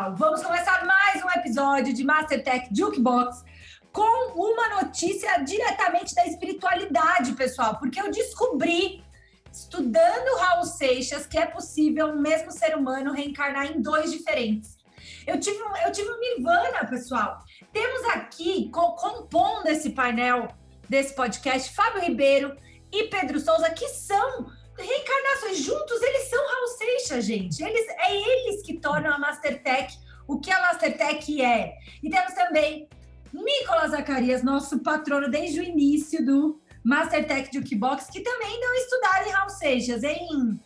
pessoal. Vamos começar mais um episódio de Mastertech Jukebox com uma notícia diretamente da espiritualidade, pessoal, porque eu descobri, estudando Raul Seixas, que é possível um mesmo ser humano reencarnar em dois diferentes. Eu tive, eu tive um nirvana, pessoal. Temos aqui, co compondo esse painel desse podcast, Fábio Ribeiro e Pedro Souza, que são reencarnações juntos, eles são Raul Seixas, gente. Eles, é eles que tornam a Mastertech o que a Mastertech é. E temos também Nicolas Zacarias, nosso patrono desde o início do Mastertech Jukebox, que também não estudaram em Raul Seixas, hein?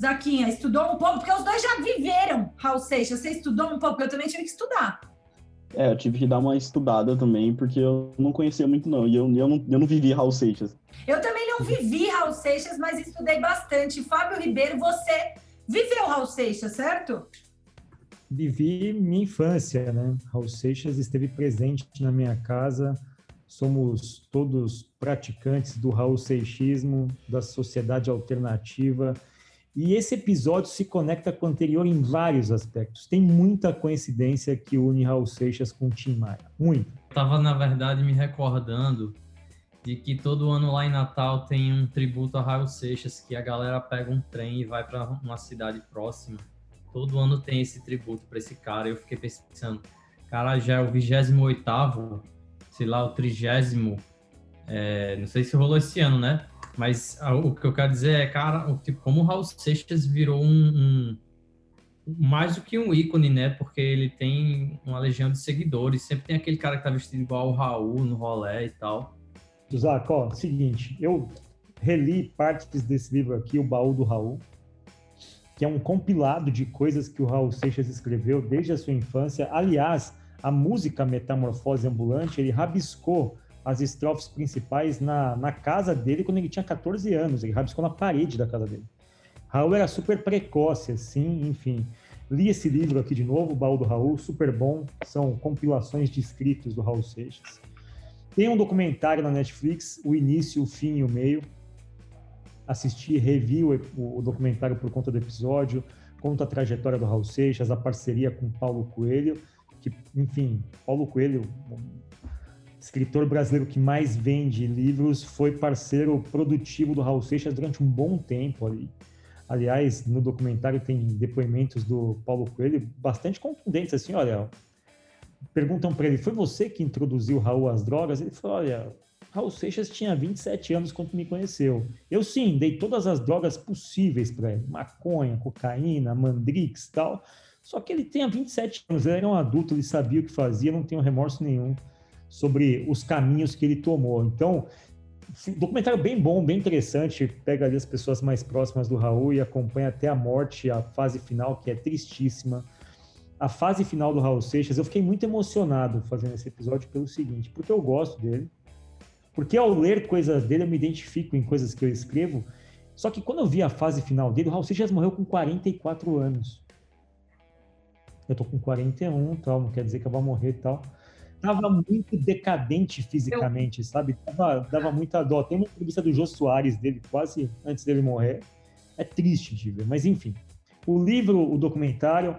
Zaquinha, estudou um pouco, porque os dois já viveram Raul Seixas. Você estudou um pouco, eu também tive que estudar. É, eu tive que dar uma estudada também, porque eu não conhecia muito, não. E eu, eu, não, eu não vivi Raul Seixas. Eu também não vivi Raul Seixas, mas estudei bastante. Fábio Ribeiro, você viveu Raul Seixas, certo? Vivi minha infância, né? Raul Seixas esteve presente na minha casa. Somos todos praticantes do Raul Seixismo, da sociedade alternativa. E esse episódio se conecta com o anterior em vários aspectos. Tem muita coincidência que une Raul Seixas com Tim Maia. Muito. Estava, na verdade, me recordando de que todo ano lá em Natal tem um tributo a Raul Seixas, que a galera pega um trem e vai para uma cidade próxima. Todo ano tem esse tributo para esse cara. Eu fiquei pensando, cara, já é o 28 sei lá, o 30 é, não sei se rolou esse ano, né? Mas o que eu quero dizer é, cara, o, tipo, como o Raul Seixas virou um, um, mais do que um ícone, né? Porque ele tem uma legião de seguidores. Sempre tem aquele cara que tá vestido igual o Raul no rolé e tal. Zaco, ó, seguinte, eu reli partes desse livro aqui, O Baú do Raul, que é um compilado de coisas que o Raul Seixas escreveu desde a sua infância. Aliás, a música Metamorfose Ambulante, ele rabiscou as estrofes principais na, na casa dele quando ele tinha 14 anos. Ele rabiscou na parede da casa dele. Raul era super precoce, assim, enfim. Li esse livro aqui de novo, o Baú do Raul, super bom. São compilações de escritos do Raul Seixas. Tem um documentário na Netflix, o início, o fim e o meio. Assisti, revi o, o documentário por conta do episódio, conta a trajetória do Raul Seixas, a parceria com Paulo Coelho, que, enfim, Paulo Coelho, escritor brasileiro que mais vende livros, foi parceiro produtivo do Raul Seixas durante um bom tempo ali. Aliás, no documentário tem depoimentos do Paulo Coelho bastante contundentes, assim, olha, perguntam para ele, foi você que introduziu Raul às drogas? Ele falou, olha, Raul Seixas tinha 27 anos quando me conheceu. Eu sim, dei todas as drogas possíveis para ele, maconha, cocaína, mandrix tal, só que ele tinha 27 anos, ele era um adulto, ele sabia o que fazia, não tem remorso nenhum sobre os caminhos que ele tomou. Então, documentário bem bom, bem interessante. Pega ali as pessoas mais próximas do Raul e acompanha até a morte, a fase final, que é tristíssima. A fase final do Raul Seixas, eu fiquei muito emocionado fazendo esse episódio pelo seguinte, porque eu gosto dele, porque ao ler coisas dele eu me identifico em coisas que eu escrevo. Só que quando eu vi a fase final dele, o Raul Seixas morreu com 44 anos. Eu tô com 41, tal, não quer dizer que eu vou morrer e tal tava muito decadente fisicamente, eu... sabe? Dava, dava muita dó. Tem uma entrevista do Jô Soares dele, quase antes dele morrer. É triste de ver, mas enfim. O livro, o documentário,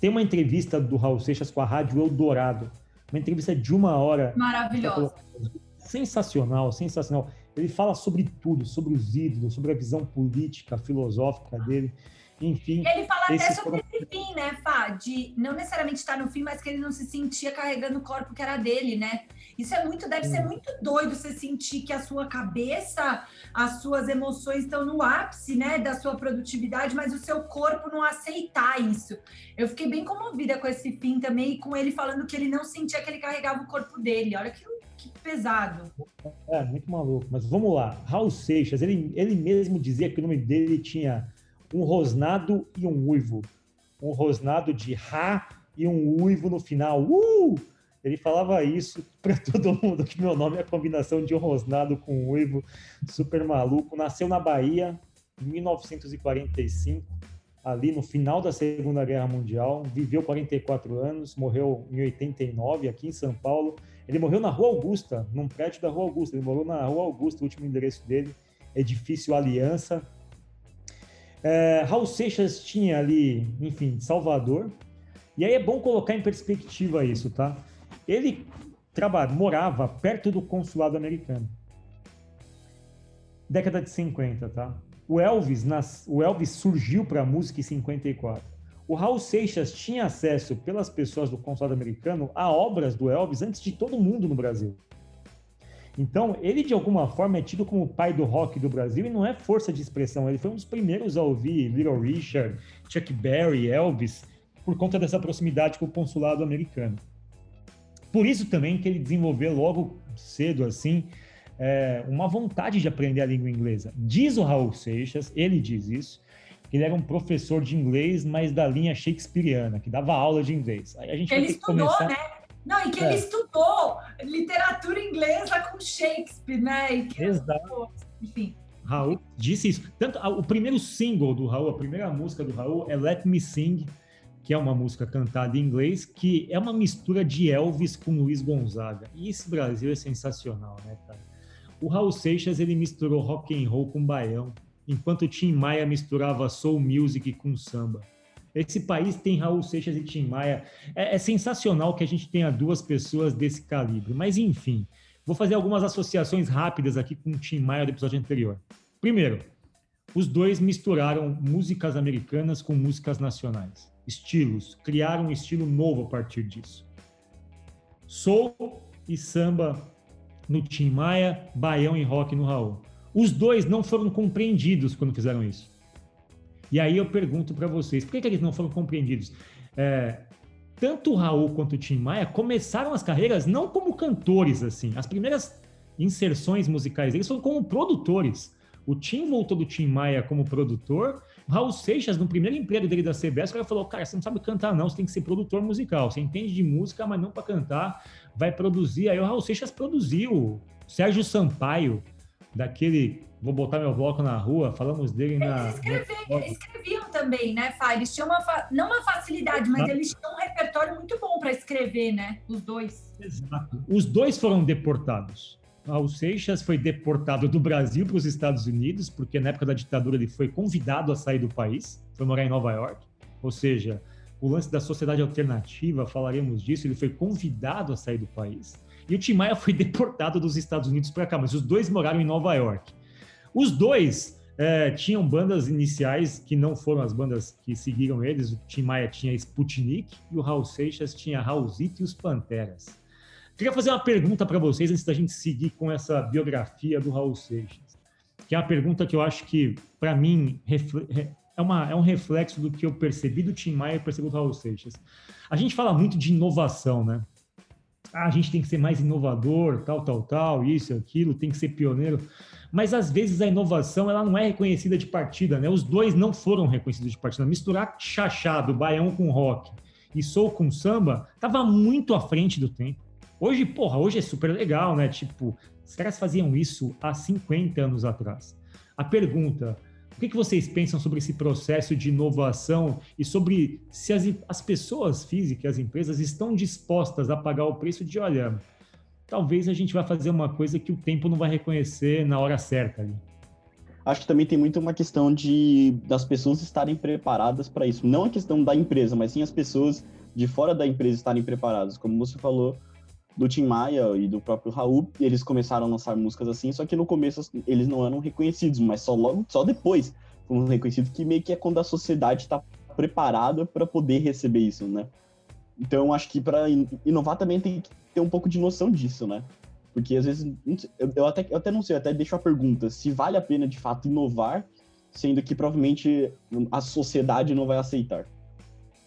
tem uma entrevista do Raul Seixas com a Rádio Eldorado. Uma entrevista de uma hora. Maravilhosa. Sensacional, sensacional. Ele fala sobre tudo, sobre os ídolos, sobre a visão política, filosófica dele. enfim. E ele fala até sobre foram- esse fim, né, Fá? De não necessariamente estar no fim, mas que ele não se sentia carregando o corpo que era dele, né? Isso é muito, deve ser muito doido você sentir que a sua cabeça, as suas emoções estão no ápice, né, da sua produtividade, mas o seu corpo não aceitar isso. Eu fiquei bem comovida com esse fim também, e com ele falando que ele não sentia que ele carregava o corpo dele. Olha que, que pesado. É, muito maluco. Mas vamos lá. Raul Seixas, ele, ele mesmo dizia que o nome dele tinha um rosnado e um uivo. Um rosnado de Ra e um uivo no final. Uh! Ele falava isso para todo mundo, que meu nome é a combinação de um rosnado com um uivo. Super maluco. Nasceu na Bahia em 1945, ali no final da Segunda Guerra Mundial. Viveu 44 anos, morreu em 89 aqui em São Paulo. Ele morreu na Rua Augusta, num prédio da Rua Augusta. Ele morou na Rua Augusta, o último endereço dele, edifício Aliança. É, Raul Seixas tinha ali, enfim, Salvador. E aí é bom colocar em perspectiva isso, tá? Ele trabalha, morava perto do consulado americano. Década de 50, tá? O Elvis, nas, o Elvis surgiu para a música em 54. O Raul Seixas tinha acesso pelas pessoas do consulado americano a obras do Elvis antes de todo mundo no Brasil. Então, ele de alguma forma é tido como o pai do rock do Brasil e não é força de expressão. Ele foi um dos primeiros a ouvir Little Richard, Chuck Berry, Elvis, por conta dessa proximidade com o consulado americano. Por isso também que ele desenvolveu logo cedo assim é, uma vontade de aprender a língua inglesa. Diz o Raul Seixas, ele diz isso, que ele era um professor de inglês, mas da linha shakespeariana, que dava aula de inglês. Aí a gente Ele estudou, começar. né? Não, e que É. ele estudou literatura inglesa com Shakespeare, né? E que, Exato. enfim. Raul disse isso. Tanto o primeiro single do Raul, a primeira música do Raul é Let Me Sing, que é uma música cantada em inglês, que é uma mistura de Elvis com Luiz Gonzaga. E esse Brasil é sensacional, né, cara? O Raul Seixas ele misturou rock and roll com baião, enquanto Tim Maia misturava soul music com samba. Esse país tem Raul Seixas e Tim Maia. É, é sensacional que a gente tenha duas pessoas desse calibre. Mas enfim, vou fazer algumas associações rápidas aqui com o Tim Maia do episódio anterior. Primeiro, os dois misturaram músicas americanas com músicas nacionais, estilos, criaram um estilo novo a partir disso. Soul e samba no Tim Maia, baião e rock no Raul. Os dois não foram compreendidos quando fizeram isso. E aí eu pergunto para vocês, por que, que eles não foram compreendidos? É, tanto o Raul quanto o Tim Maia começaram as carreiras não como cantores, assim. As primeiras inserções musicais deles foram como produtores. O Tim voltou do Tim Maia como produtor. O Raul Seixas, no primeiro emprego dele da CBS, o cara falou: Cara, você não sabe cantar, não, você tem que ser produtor musical. Você entende de música, mas não para cantar, vai produzir. Aí o Raul Seixas produziu. Sérgio Sampaio, daquele Vou botar meu bloco na rua, falamos dele na. Eles escreviam, escreviam também, né, Fá? Eles tinham uma, fa... não uma facilidade, mas Exato. eles tinham um repertório muito bom para escrever, né? Os dois. Exato. Os dois foram deportados. O Seixas foi deportado do Brasil para os Estados Unidos, porque na época da ditadura ele foi convidado a sair do país, foi morar em Nova York. Ou seja, o lance da sociedade alternativa, falaremos disso, ele foi convidado a sair do país. E o Tim Maia foi deportado dos Estados Unidos para cá, mas os dois moraram em Nova York. Os dois é, tinham bandas iniciais que não foram as bandas que seguiram eles. O Tim Maia tinha Sputnik e o Raul Seixas tinha Raulzito e os Panteras. Queria fazer uma pergunta para vocês antes da gente seguir com essa biografia do Raul Seixas, que é uma pergunta que eu acho que, para mim, é, uma, é um reflexo do que eu percebi do Tim Maia e percebi do Raul Seixas. A gente fala muito de inovação, né? Ah, a gente tem que ser mais inovador, tal, tal, tal, isso, aquilo, tem que ser pioneiro. Mas às vezes a inovação ela não é reconhecida de partida, né? Os dois não foram reconhecidos de partida. Misturar chachado, baião com rock e soul com samba estava muito à frente do tempo. Hoje, porra, hoje é super legal, né? Tipo, os caras faziam isso há 50 anos atrás. A pergunta, o que, vocês pensam sobre esse processo de inovação e sobre se as, as pessoas físicas, as empresas, estão dispostas a pagar o preço de, olha, talvez a gente vai fazer uma coisa que o tempo não vai reconhecer na hora certa ali. Acho que também tem muito uma questão de das pessoas estarem preparadas para isso. Não a questão da empresa, mas sim as pessoas de fora da empresa estarem preparadas. Como você falou do Tim Maia e do próprio Raul, eles começaram a lançar músicas assim, só que no começo eles não eram reconhecidos, mas só logo, só depois como reconhecido, que meio que é quando a sociedade está preparada para poder receber isso, né? Então, acho que para inovar também tem que ter um pouco de noção disso, né? Porque às vezes, eu, até, eu até não sei, até deixo a pergunta, se vale a pena de fato inovar, sendo que provavelmente a sociedade não vai aceitar.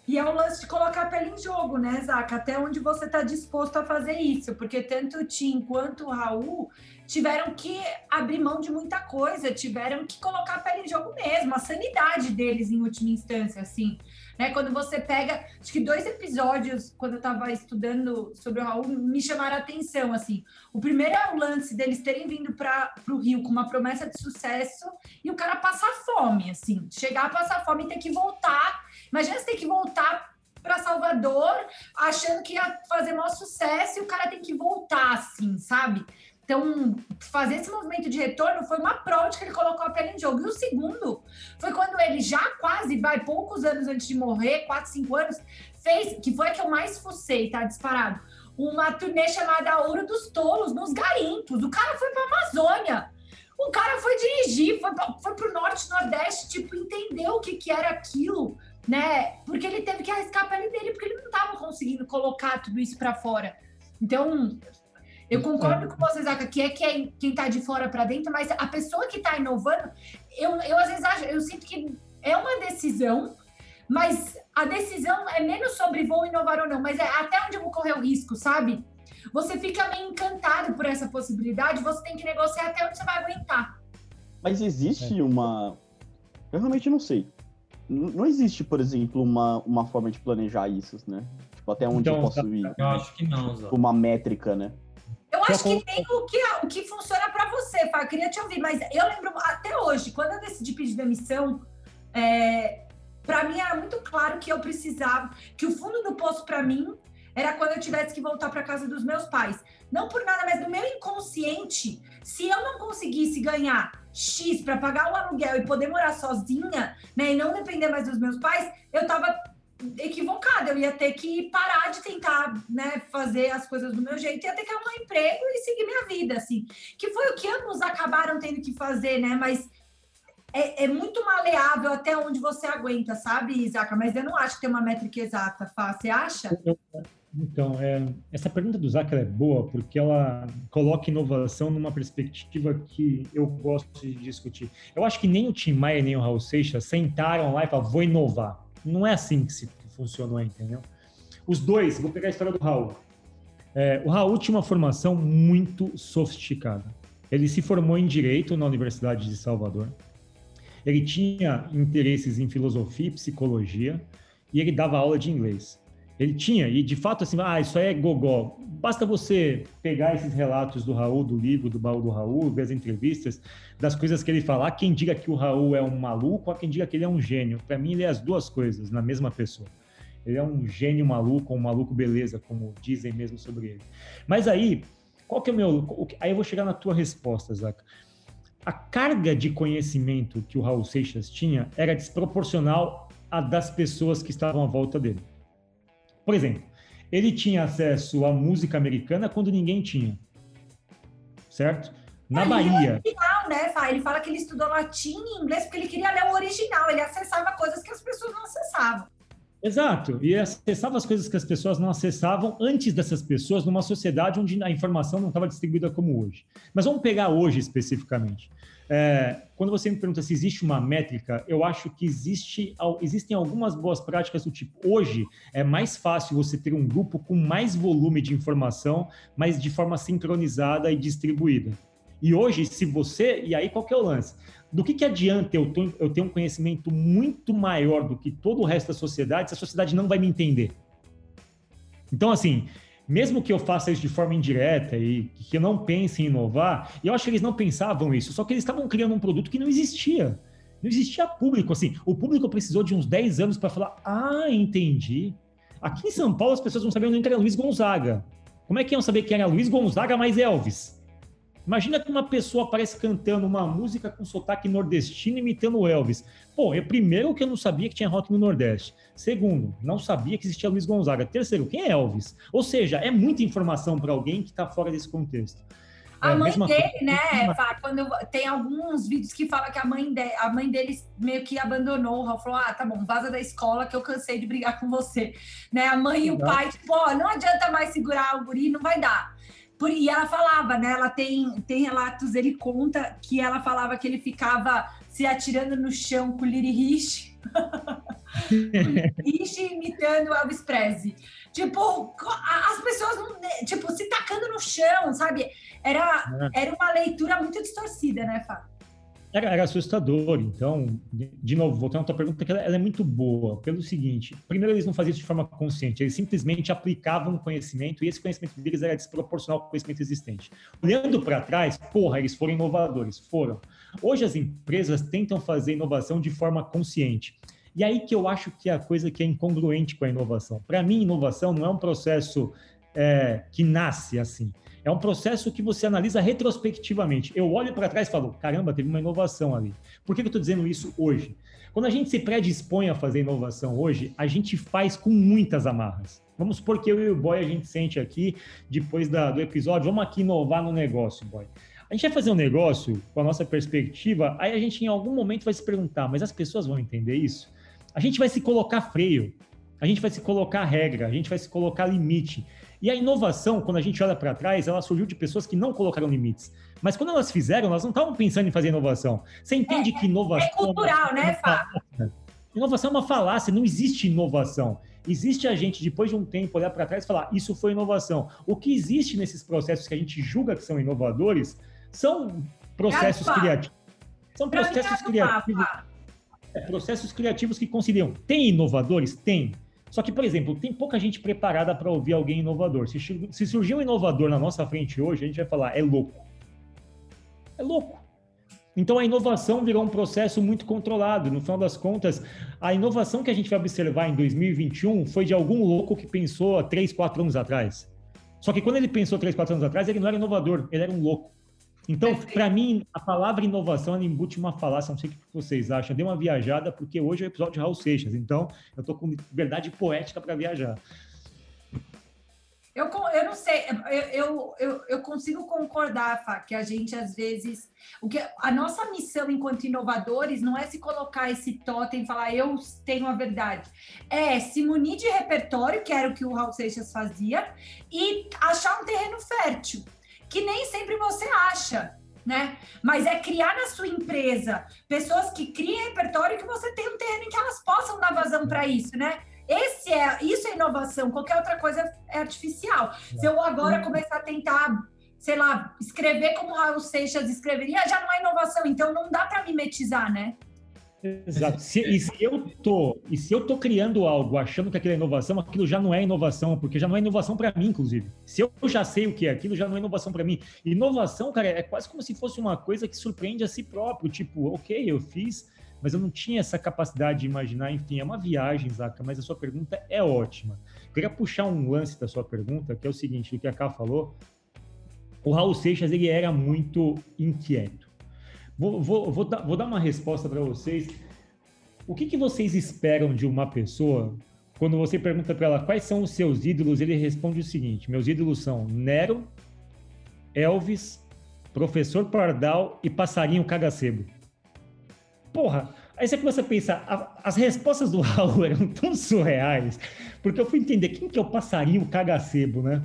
E é o lance de colocar a pele em jogo, né, Zaca? Até onde você está disposto a fazer isso, porque tanto o Tim quanto o Raul tiveram que abrir mão de muita coisa, tiveram que colocar a pele em jogo mesmo, a sanidade deles em última instância, assim. Né? Quando você pega, acho que dois episódios, quando eu estava estudando sobre o Raul, me chamaram a atenção, assim. O primeiro é o lance deles terem vindo para o Rio com uma promessa de sucesso e o cara passar fome, assim. Chegar a passar fome e ter que voltar Imagina você ter que voltar para Salvador achando que ia fazer maior sucesso e o cara tem que voltar, assim, sabe? Então, fazer esse movimento de retorno foi uma prova de que ele colocou a pele em jogo. E o segundo foi quando ele já quase, vai, poucos anos antes de morrer, quatro, cinco anos, fez, que foi a que eu mais fucei, tá? Disparado. Uma turnê chamada Ouro dos Tolos, nos Garimpos. O cara foi pra Amazônia. O cara foi dirigir, foi, pra, foi pro Norte, Nordeste, tipo, entendeu o que, que era aquilo né? Porque ele teve que arriscar a pele dele, porque ele não estava conseguindo colocar tudo isso para fora. Então, eu concordo com você, Zaca, que é quem, quem tá de fora para dentro, mas a pessoa que está inovando, eu, eu às vezes acho, eu sinto que é uma decisão, mas a decisão é menos sobre vou inovar ou não, mas é até onde eu vou correr o risco, sabe? Você fica meio encantado por essa possibilidade, você tem que negociar até onde você vai aguentar. Mas existe é. uma. Eu realmente não sei não existe, por exemplo, uma, uma forma de planejar isso, né? Tipo, até onde então, eu posso ir. Eu acho que não, Zó. Uma métrica, né? Eu acho que tem o que, o que funciona para você, Fá. Eu queria te ouvir, mas eu lembro até hoje, quando eu decidi pedir demissão, é, para mim era muito claro que eu precisava, que o fundo do poço para mim era quando eu tivesse que voltar para casa dos meus pais. Não por nada, mas no meu inconsciente, se eu não conseguisse ganhar X para pagar o aluguel e poder morar sozinha, né, e não depender mais dos meus pais, eu tava equivocada, eu ia ter que parar de tentar, né, fazer as coisas do meu jeito, ia ter que arrumar um emprego e seguir minha vida, assim, que foi o que ambos acabaram tendo que fazer, né, mas é, é muito maleável até onde você aguenta, sabe, Isaac? Mas eu não acho que tem uma métrica exata, Fá, você acha? Então, é, essa pergunta do Zac é boa porque ela coloca inovação numa perspectiva que eu gosto de discutir. Eu acho que nem o Tim Maia nem o Raul Seixas sentaram lá e falaram, vou inovar. Não é assim que, se, funcionou, entendeu? Os dois, vou pegar a história do Raul. É, o Raul tinha uma formação muito sofisticada. Ele se formou em Direito na Universidade de Salvador. Ele tinha interesses em filosofia e psicologia e ele dava aula de inglês. Ele tinha, e de fato, assim, ah, isso aí é gogó. Basta você pegar esses relatos do Raul, do livro, do baú do Raul, ver as entrevistas, das coisas que ele fala. Há quem diga que o Raul é um maluco, há quem diga que ele é um gênio. Para mim, ele é as duas coisas na mesma pessoa. Ele é um gênio maluco, um maluco beleza, como dizem mesmo sobre ele. Mas aí, qual que é o meu. Aí eu vou chegar na tua resposta, Zaca. A carga de conhecimento que o Raul Seixas tinha era desproporcional à das pessoas que estavam à volta dele. Por exemplo, ele tinha acesso à música americana quando ninguém tinha. Certo? Na Bahia. Original, né, Fá? Ele fala que ele estudou latim e inglês porque ele queria ler o original. Ele acessava coisas que as pessoas não acessavam. Exato, e acessava as coisas que as pessoas não acessavam antes dessas pessoas numa sociedade onde a informação não estava distribuída como hoje. Mas vamos pegar hoje especificamente. É, quando você me pergunta se existe uma métrica, eu acho que existe, existem algumas boas práticas do tipo, hoje é mais fácil você ter um grupo com mais volume de informação, mas de forma sincronizada e distribuída. E hoje, se você. E aí, qual que é o lance? Do que, que adianta eu, ter, eu ter um conhecimento muito maior do que todo o resto da sociedade se a sociedade não vai me entender? Então, assim, mesmo que eu faça isso de forma indireta e que eu não pense em inovar, eu acho que eles não pensavam isso, só que eles estavam criando um produto que não existia. Não existia público, assim. O público precisou de uns 10 anos para falar: ah, entendi. Aqui em São Paulo as pessoas não sabiam nem que era Luiz Gonzaga. Como é que iam saber que era Luiz Gonzaga mais Elvis? Imagina que uma pessoa aparece cantando uma música com sotaque nordestino imitando o Elvis. Pô, é primeiro que eu não sabia que tinha rock no Nordeste. Segundo, não sabia que existia Luiz Gonzaga. Terceiro, quem é Elvis? Ou seja, é muita informação para alguém que está fora desse contexto. A é, mãe dele, coisa. né, Fá, quando tem alguns vídeos que fala que a mãe, de, a mãe dele meio que abandonou o Raul, falou, ah, tá bom, vaza da escola que eu cansei de brigar com você. Né, a mãe e o pai, tipo, ó, não adianta mais segurar o guri, não vai dar. Por, e ela falava, né, ela tem, tem relatos, ele conta que ela falava que ele ficava se atirando no chão com o Liri Rich. Rich imitando Elvis Presley. Tipo, as pessoas, tipo, se tacando no chão, sabe? Era, é. era uma leitura muito distorcida, né, Fábio? Era, era, assustador. Então, de novo, voltando à tua pergunta, que ela, ela, é muito boa. Pelo seguinte: primeiro, eles não faziam isso de forma consciente, eles simplesmente aplicavam conhecimento e esse conhecimento deles era desproporcional ao conhecimento existente. Olhando para trás, porra, eles foram inovadores, foram. Hoje, as empresas tentam fazer inovação de forma consciente. E aí que eu acho que é a coisa que é incongruente com a inovação. Para mim, inovação não é um processo é, que nasce assim. É um processo que você analisa retrospectivamente. Eu olho para trás e falo, caramba, teve uma inovação ali. Por que eu estou dizendo isso hoje? Quando a gente se predispõe a fazer inovação hoje, a gente faz com muitas amarras. Vamos supor que eu e o Boy a gente sente aqui, depois da, do episódio, vamos aqui inovar no negócio, Boy. A gente vai fazer um negócio com a nossa perspectiva, aí a gente em algum momento vai se perguntar, mas as pessoas vão entender isso? a gente vai se colocar freio, a gente vai se colocar regra, a gente vai se colocar limite. E a inovação, quando a gente olha para trás, ela surgiu de pessoas que não colocaram limites. Mas quando elas fizeram, elas não estavam pensando em fazer inovação. Você entende é, que inovação. É cultural, né, Fábio? Inovação é uma falácia, não existe inovação. Existe a gente, depois de um tempo, olhar para trás e falar: isso foi inovação. O que existe nesses processos que a gente julga que são inovadores são processos criativos. São processos criativos. É, processos criativos que conciliam. Tem inovadores? Tem. Só que, por exemplo, tem pouca gente preparada para ouvir alguém inovador. Se, se surgir um inovador na nossa frente hoje, a gente vai falar, é louco. É louco. Então a inovação virou um processo muito controlado. No final das contas, a inovação que a gente vai observar em 2021 foi de algum louco que pensou há 3, 4 anos atrás. Só que quando ele pensou 3, 4 anos atrás, ele não era inovador, ele era um louco. Então, para mim, a palavra inovação ela embute uma falácia, não sei o que vocês acham. Dei uma viajada, porque hoje é o episódio de Raul Seixas, então eu estou com verdade poética para viajar. Eu, eu não sei, eu, eu, eu consigo concordar, Fá, que a gente às vezes. O que, a nossa missão enquanto inovadores não é se colocar esse totem e falar eu tenho a verdade. É se munir de repertório, que era o que o Raul Seixas fazia, e achar um terreno fértil que nem sempre você acha, né? Mas é criar na sua empresa pessoas que criem repertório que você tem um terreno em que elas possam dar vazão para isso, né? Esse é, isso é inovação, qualquer outra coisa é artificial. Se eu agora uhum. começar a tentar, sei lá, escrever como Raul Seixas escreveria, já não é inovação, então não dá para mimetizar, né? Exato. Se, e, se eu tô, e se eu tô criando algo achando que aquilo é inovação, aquilo já não é inovação, porque já não é inovação para mim, inclusive. Se eu já sei o que é aquilo, já não é inovação para mim. Inovação, cara, é quase como se fosse uma coisa que surpreende a si próprio. Tipo, ok, eu fiz, mas eu não tinha essa capacidade de imaginar. Enfim, é uma viagem, Zaca, mas a sua pergunta é ótima. Eu queria puxar um lance da sua pergunta, que é o seguinte, o que a Ká falou. O Raul Seixas, ele era muito inquieto. Vou, vou, vou, dar, vou dar uma resposta para vocês. O que, que vocês esperam de uma pessoa quando você pergunta para ela quais são os seus ídolos? Ele responde o seguinte: meus ídolos são Nero, Elvis, Professor Pardal e Passarinho Cagacebo. Porra, aí você começa a pensar, a, as respostas do Raul eram tão surreais, porque eu fui entender quem que é o Passarinho Cagacebo, né?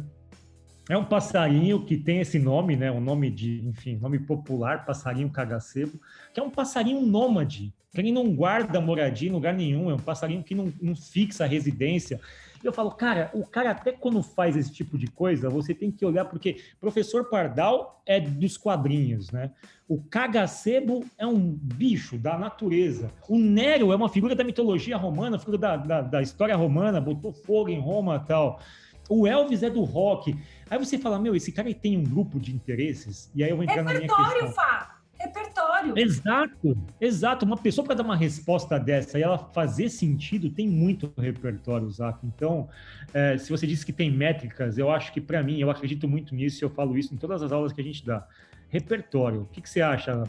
É um passarinho que tem esse nome, né? Um nome de, enfim, nome popular, passarinho cagacebo, que é um passarinho nômade, que ele não guarda moradia em lugar nenhum, é um passarinho que não, não fixa a residência. E eu falo, cara, o cara até quando faz esse tipo de coisa, você tem que olhar, porque professor Pardal é dos quadrinhos, né? O cagacebo é um bicho da natureza. O Nero é uma figura da mitologia romana, figura da, da, da história romana, botou fogo em Roma tal. O Elvis é do rock. Aí você fala, meu, esse cara tem um grupo de interesses, e aí eu vou entrar Repertório, na minha questão. Fá! Repertório. Exato, exato. Uma pessoa para dar uma resposta dessa e ela fazer sentido tem muito repertório, Zaco. Então, é, se você disse que tem métricas, eu acho que para mim, eu acredito muito nisso e eu falo isso em todas as aulas que a gente dá. Repertório. O que, que você acha,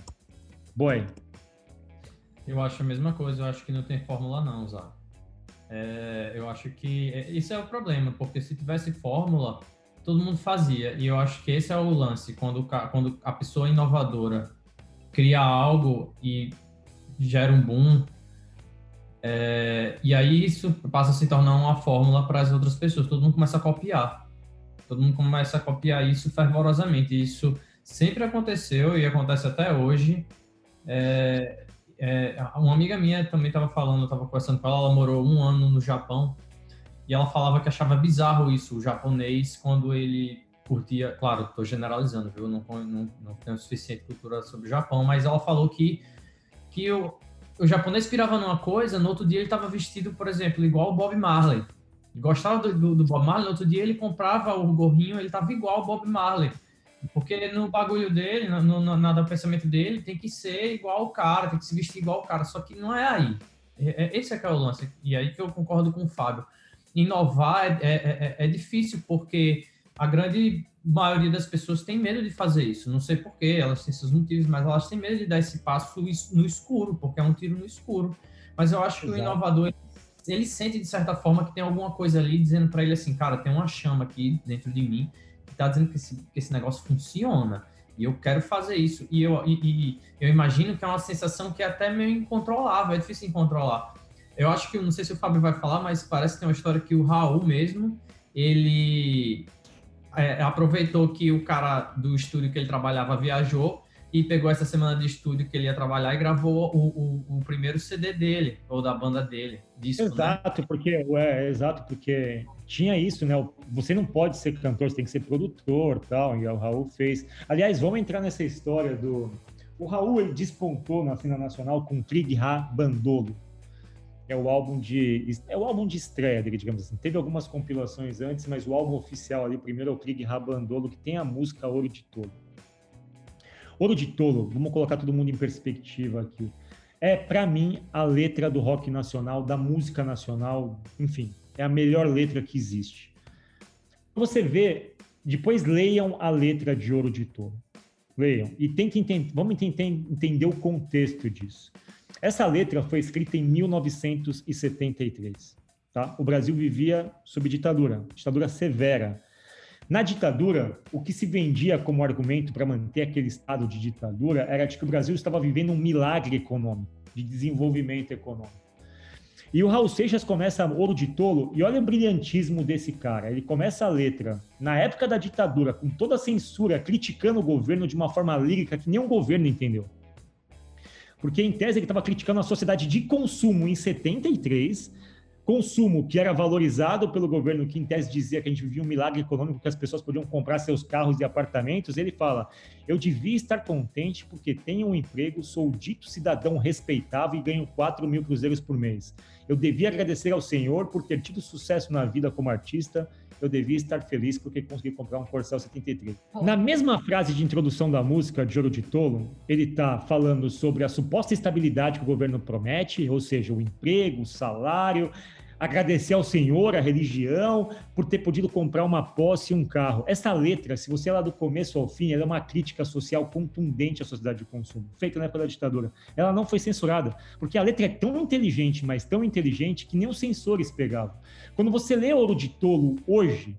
Boy? Eu acho a mesma coisa, eu acho que não tem fórmula não, Zaco. É, eu acho que é, isso é o problema, porque se tivesse fórmula, todo mundo fazia. E eu acho que esse é o lance, quando, quando a pessoa inovadora cria algo e gera um boom, é, e aí isso passa a se tornar uma fórmula para as outras pessoas. Todo mundo começa a copiar. Todo mundo começa a copiar isso fervorosamente. Isso sempre aconteceu e acontece até hoje. É, é, uma amiga minha também estava falando, estava conversando com ela, ela morou um ano no Japão e ela falava que achava bizarro isso, o japonês, quando ele curtia, claro, estou generalizando, viu? Não, não, não tenho suficiente cultura sobre o Japão, mas ela falou que, que o, o japonês pirava numa coisa, no outro dia ele estava vestido, por exemplo, igual o Bob Marley. Gostava do, do, do Bob Marley, no outro dia ele comprava o gorrinho, ele estava igual o Bob Marley. Porque no bagulho dele, no, no, no, pensamento dele, tem que ser igual o cara, tem que se vestir igual o cara, só que não é aí. É, é, esse é que é o lance, e aí que eu concordo com o Fábio. Inovar é, é, é, é difícil, porque a grande maioria das pessoas tem medo de fazer isso. Não sei porquê, elas têm seus motivos, mas elas têm medo de dar esse passo no escuro, porque é um tiro no escuro. Mas eu acho que Exato. o inovador, ele sente de certa forma que tem alguma coisa ali dizendo para ele assim, cara, tem uma chama aqui dentro de mim está dizendo que esse, que esse negócio funciona e eu quero fazer isso. E eu, e, e, eu imagino que é uma sensação que é até meio incontrolável, é difícil controlar. Eu acho que, não sei se o Fábio vai falar, mas parece que tem uma história que o Raul mesmo, ele é, aproveitou que o cara do estúdio que ele trabalhava viajou e pegou essa semana de estúdio que ele ia trabalhar e gravou o, o, o primeiro CD dele, ou da banda dele. Disco, né? exato, né? porque, é, exato, porque tinha isso, né? Você não pode ser cantor, você tem que ser produtor tal, e o Raul fez. Aliás, vamos entrar nessa história do. O Raul ele despontou na cena nacional com Ha Bandolo. É o álbum de é o álbum de estreia dele, digamos assim. Teve algumas compilações antes, mas o álbum oficial ali, primeiro é o Trig Ha Bandolo, que tem a música Ouro de Tolo. Ouro de Tolo, vamos colocar todo mundo em perspectiva aqui. É, para mim, a letra do rock nacional, da música nacional, enfim, é a melhor letra que existe. Você vê, depois leiam a letra de Ouro de Tolo. Leiam. E tentem entender, vamos tentar entender o contexto disso. Essa letra foi escrita em 1973. Tá? O Brasil vivia sob ditadura, ditadura severa. Na ditadura, o que se vendia como argumento para manter aquele estado de ditadura era de que o Brasil estava vivendo um milagre econômico, de desenvolvimento econômico. E o Raul Seixas começa Ouro de Tolo, e olha o brilhantismo desse cara. Ele começa a letra, na época da ditadura, com toda a censura, criticando o governo de uma forma lírica que o governo entendeu. Porque, em tese, ele estava criticando a sociedade de consumo em 73, consumo que era valorizado pelo governo, que em tese dizia que a gente vivia um milagre econômico, que as pessoas podiam comprar seus carros e apartamentos, ele fala: Eu devia estar contente porque tenho um emprego, sou dito cidadão respeitável e ganho 4 mil cruzeiros por mês. Eu devia agradecer ao Senhor por ter tido sucesso na vida como artista. Eu devia estar feliz porque consegui comprar um Corcel 73. Na mesma frase de introdução da música de Ouro de Tolo, ele está falando sobre a suposta estabilidade que o governo promete, ou seja, o emprego, o salário, agradecer ao Senhor, à religião, por ter podido comprar uma posse e um carro. Essa letra, se você lá do começo ao fim, ela é uma crítica social contundente à sociedade de consumo, feita na época da ditadura. Ela não foi censurada, porque a letra é tão inteligente, mas tão inteligente, que nem os censores pegavam. Quando você lê Ouro de Tolo hoje,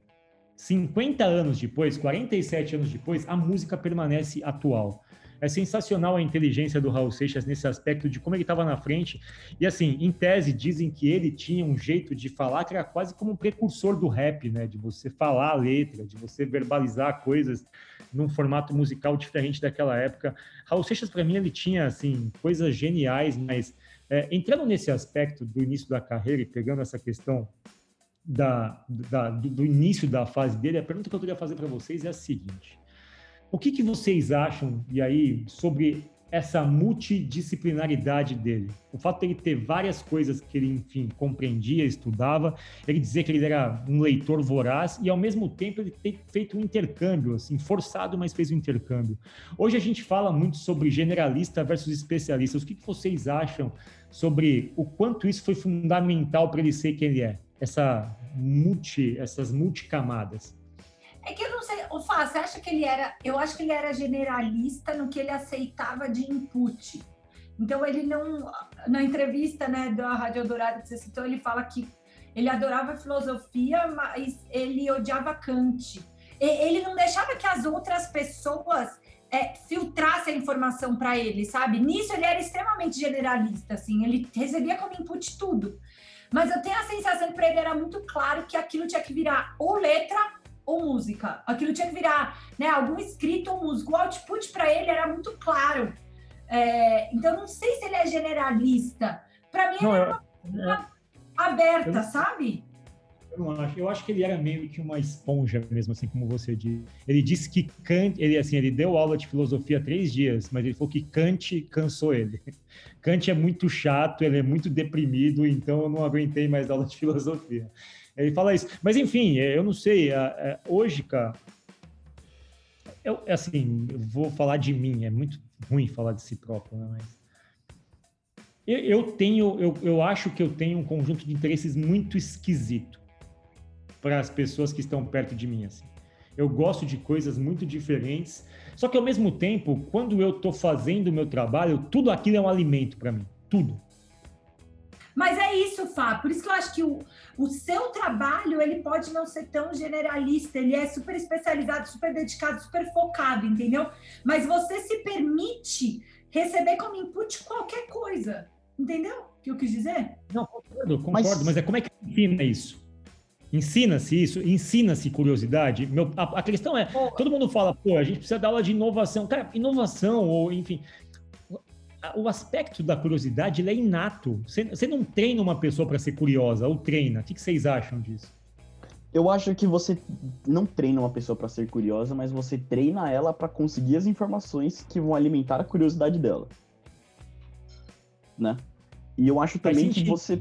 50 anos depois, 47 anos depois, a música permanece atual. É sensacional a inteligência do Raul Seixas nesse aspecto de como ele estava na frente. E assim, em tese, dizem que ele tinha um jeito de falar que era quase como um precursor do rap, né? De você falar a letra, de você verbalizar coisas num formato musical diferente daquela época. Raul Seixas, para mim, ele tinha assim coisas geniais, mas é, entrando nesse aspecto do início da carreira e pegando essa questão da, da do, do, início da fase dele, a pergunta que eu queria fazer para vocês é a seguinte: o que, que vocês acham, e aí, sobre essa multidisciplinaridade dele? O fato de ele ter várias coisas que ele, enfim, compreendia, estudava, ele dizer que ele era um leitor voraz e, ao mesmo tempo, ele ter feito um intercâmbio, assim, forçado, mas fez um intercâmbio. Hoje a gente fala muito sobre generalista versus especialista. O que, que vocês acham sobre o quanto isso foi fundamental para ele ser quem ele é? Essa multi, essas multicamadas. É que eu não sei, o Fá, você acha que ele era. Eu acho que ele era generalista no que ele aceitava de input. Então ele não. Na entrevista né, da Rádio Dourada que você citou, ele fala que ele adorava filosofia, mas ele odiava Kant. ele não deixava que as outras pessoas é, filtrassem a informação para ele, sabe? Nisso ele era extremamente generalista, assim, ele recebia como input tudo. Mas eu tenho a sensação que para ele era muito claro que aquilo tinha que virar ou letra ou música. Aquilo tinha que virar né, algum escrito ou música. O output para ele era muito claro. É, então, não sei se ele é generalista. Para mim, não, ele era uma, uma aberta, eu, sabe? Eu não acho. Eu acho que ele era meio que uma esponja mesmo, assim como você disse. Ele disse que Kant, ele assim, ele deu aula de filosofia três dias, mas ele falou que Kant cansou ele. Kant é muito chato, ele é muito deprimido, então eu não aguentei mais aula de filosofia. Ele fala isso. Mas enfim, eu não sei. Hoje, cara, eu, assim, eu vou falar de mim. É muito ruim falar de si próprio, né? Mas eu, eu tenho, eu, eu acho que eu tenho um conjunto de interesses muito esquisito para as pessoas que estão perto de mim, assim. Eu gosto de coisas muito diferentes, só que ao mesmo tempo, quando eu estou fazendo o meu trabalho, tudo aquilo é um alimento para mim, tudo. Mas é isso, Fá. Por isso que eu acho que o, o seu trabalho ele pode não ser tão generalista, ele é super especializado, super dedicado, super focado, entendeu? Mas você se permite receber como input qualquer coisa, entendeu? O que eu quis dizer? Não, concordo, concordo, mas, mas é como é que ensina isso? Ensina-se isso, ensina-se curiosidade. Meu, a, a, questão é, todo mundo fala, pô, a gente precisa dar aula de inovação. Cara, inovação, ou enfim, o aspecto da curiosidade é inato. Você, você não treina uma pessoa para ser curiosa, ou treina. O que, que vocês acham disso? Eu acho que você não treina uma pessoa para ser curiosa, mas você treina ela para conseguir as informações que vão alimentar a curiosidade dela. Né? E eu acho também que você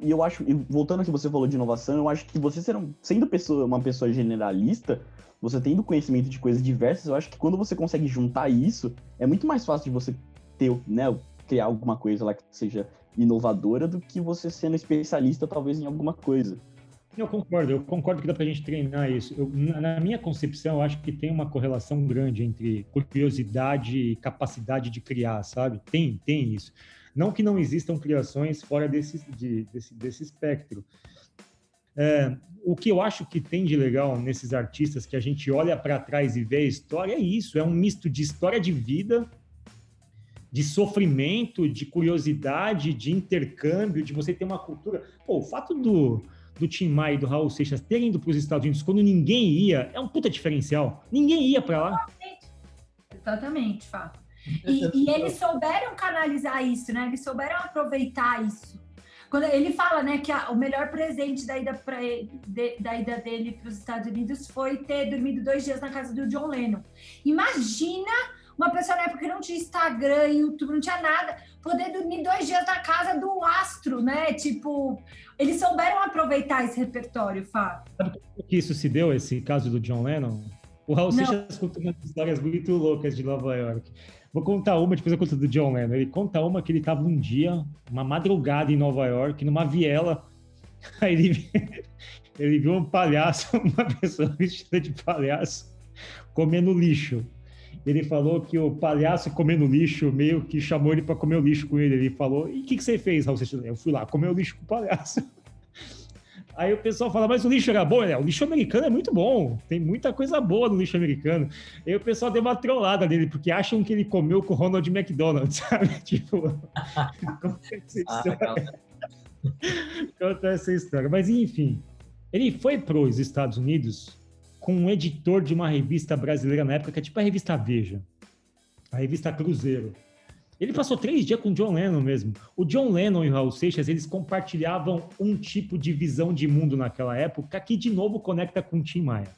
e eu acho, e voltando ao que você falou de inovação, eu acho que você sendo pessoa, uma pessoa generalista, você tendo conhecimento de coisas diversas, eu acho que quando você consegue juntar isso, é muito mais fácil de você ter, né, criar alguma coisa lá que seja inovadora do que você sendo especialista talvez em alguma coisa. Eu concordo, eu concordo que dá para a gente treinar isso. Eu, na minha concepção, eu acho que tem uma correlação grande entre curiosidade e capacidade de criar, sabe? Tem, tem isso. Não que não existam criações fora desse, de, desse, desse espectro. É, o que eu acho que tem de legal nesses artistas que a gente olha para trás e vê a história é isso, é um misto de história de vida de sofrimento, de curiosidade, de intercâmbio, de você ter uma cultura. Pô, o fato do, do Tim Maia e do Raul Seixas terem ido para os Estados Unidos quando ninguém ia é um puta diferencial. Ninguém ia para lá. Exatamente, fato. E, e, eles souberam canalizar isso, né? Eles souberam aproveitar isso. Quando ele fala, né, que a, o melhor presente da ida, pra, de, da ida dele para os Estados Unidos foi ter dormido dois dias na casa do John Lennon. Imagina uma pessoa na época que não tinha Instagram, YouTube, não tinha nada, poder dormir dois dias na casa do astro, né? Tipo, eles souberam aproveitar esse repertório, Fábio. Sabe como que isso se deu, esse caso do John Lennon? O Raul Seixas conta umas histórias muito loucas de Nova York. Vou contar uma, depois eu conto do John Lennon. Ele conta uma que ele estava um dia, uma madrugada em Nova York, numa viela. Aí ele, ele viu um palhaço, uma pessoa vestida de palhaço, comendo lixo ele falou que o palhaço comendo lixo meio que chamou ele para comer o lixo com ele. Ele falou: E o que, que você fez, Raul Eu fui lá comer o lixo com o palhaço. Aí o pessoal fala, mas o lixo era bom? É, o lixo americano é muito bom, tem muita coisa boa no lixo americano. Aí o pessoal deu uma trollada nele, porque acham que ele comeu com o Ronald McDonald, sabe? Tipo, conta essa história. conta essa história. Mas enfim, ele foi para os Estados Unidos com um editor de uma revista brasileira na época, que é tipo a revista Veja, a revista Cruzeiro. Ele passou três dias com o John Lennon mesmo. O John Lennon e o Raul Seixas, eles compartilhavam um tipo de visão de mundo naquela época, que de novo conecta com o Tim Maia.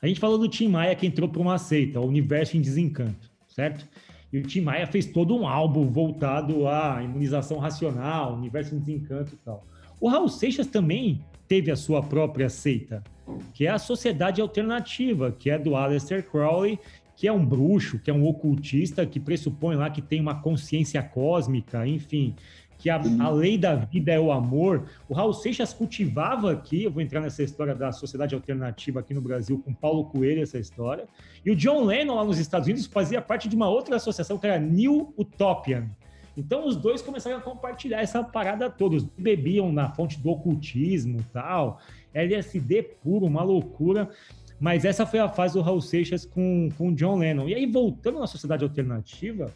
A gente falou do Tim Maia que entrou para uma seita, o Universo em Desencanto, certo? E o Tim Maia fez todo um álbum voltado à imunização racional, Universo em Desencanto e tal. O Raul Seixas também teve a sua própria seita, que é a Sociedade Alternativa, que é do Aleister Crowley, que é um bruxo, que é um ocultista, que pressupõe lá que tem uma consciência cósmica, enfim, que a, a, lei da vida é o amor. O Raul Seixas cultivava aqui, eu vou entrar nessa história da sociedade alternativa aqui no Brasil com Paulo Coelho, essa história. E o John Lennon lá nos Estados Unidos fazia parte de uma outra associação que era New Utopian, então os dois começaram a compartilhar essa parada toda. Os bebiam na fonte do ocultismo tal. LSD puro, uma loucura. Mas essa foi a fase do Raul Seixas com, com John Lennon. E aí, voltando na sociedade alternativa,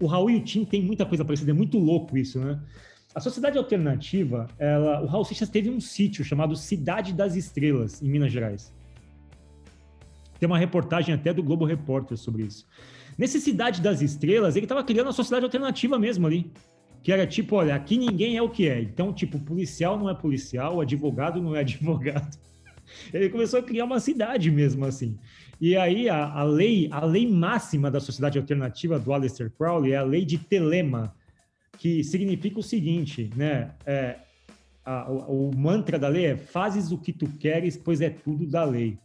o Raul e o Tim tem muita coisa parecida, é muito louco isso, né? A sociedade alternativa, ela, o Raul Seixas teve um sítio chamado Cidade das Estrelas, em Minas Gerais. Tem uma reportagem até do Globo Repórter sobre isso. Nesse Cidade das Estrelas, ele estava criando a sociedade alternativa mesmo ali. Que era tipo, olha, aqui ninguém é o que é. Então, tipo, policial não é policial, advogado não é advogado. Ele começou a criar uma cidade mesmo assim. E aí a, a lei, a lei máxima da sociedade alternativa do Aleister Crowley é a lei de Telema, que significa o seguinte, né? É, a, o, o mantra da lei é fazes o que tu queres, pois é tudo da lei.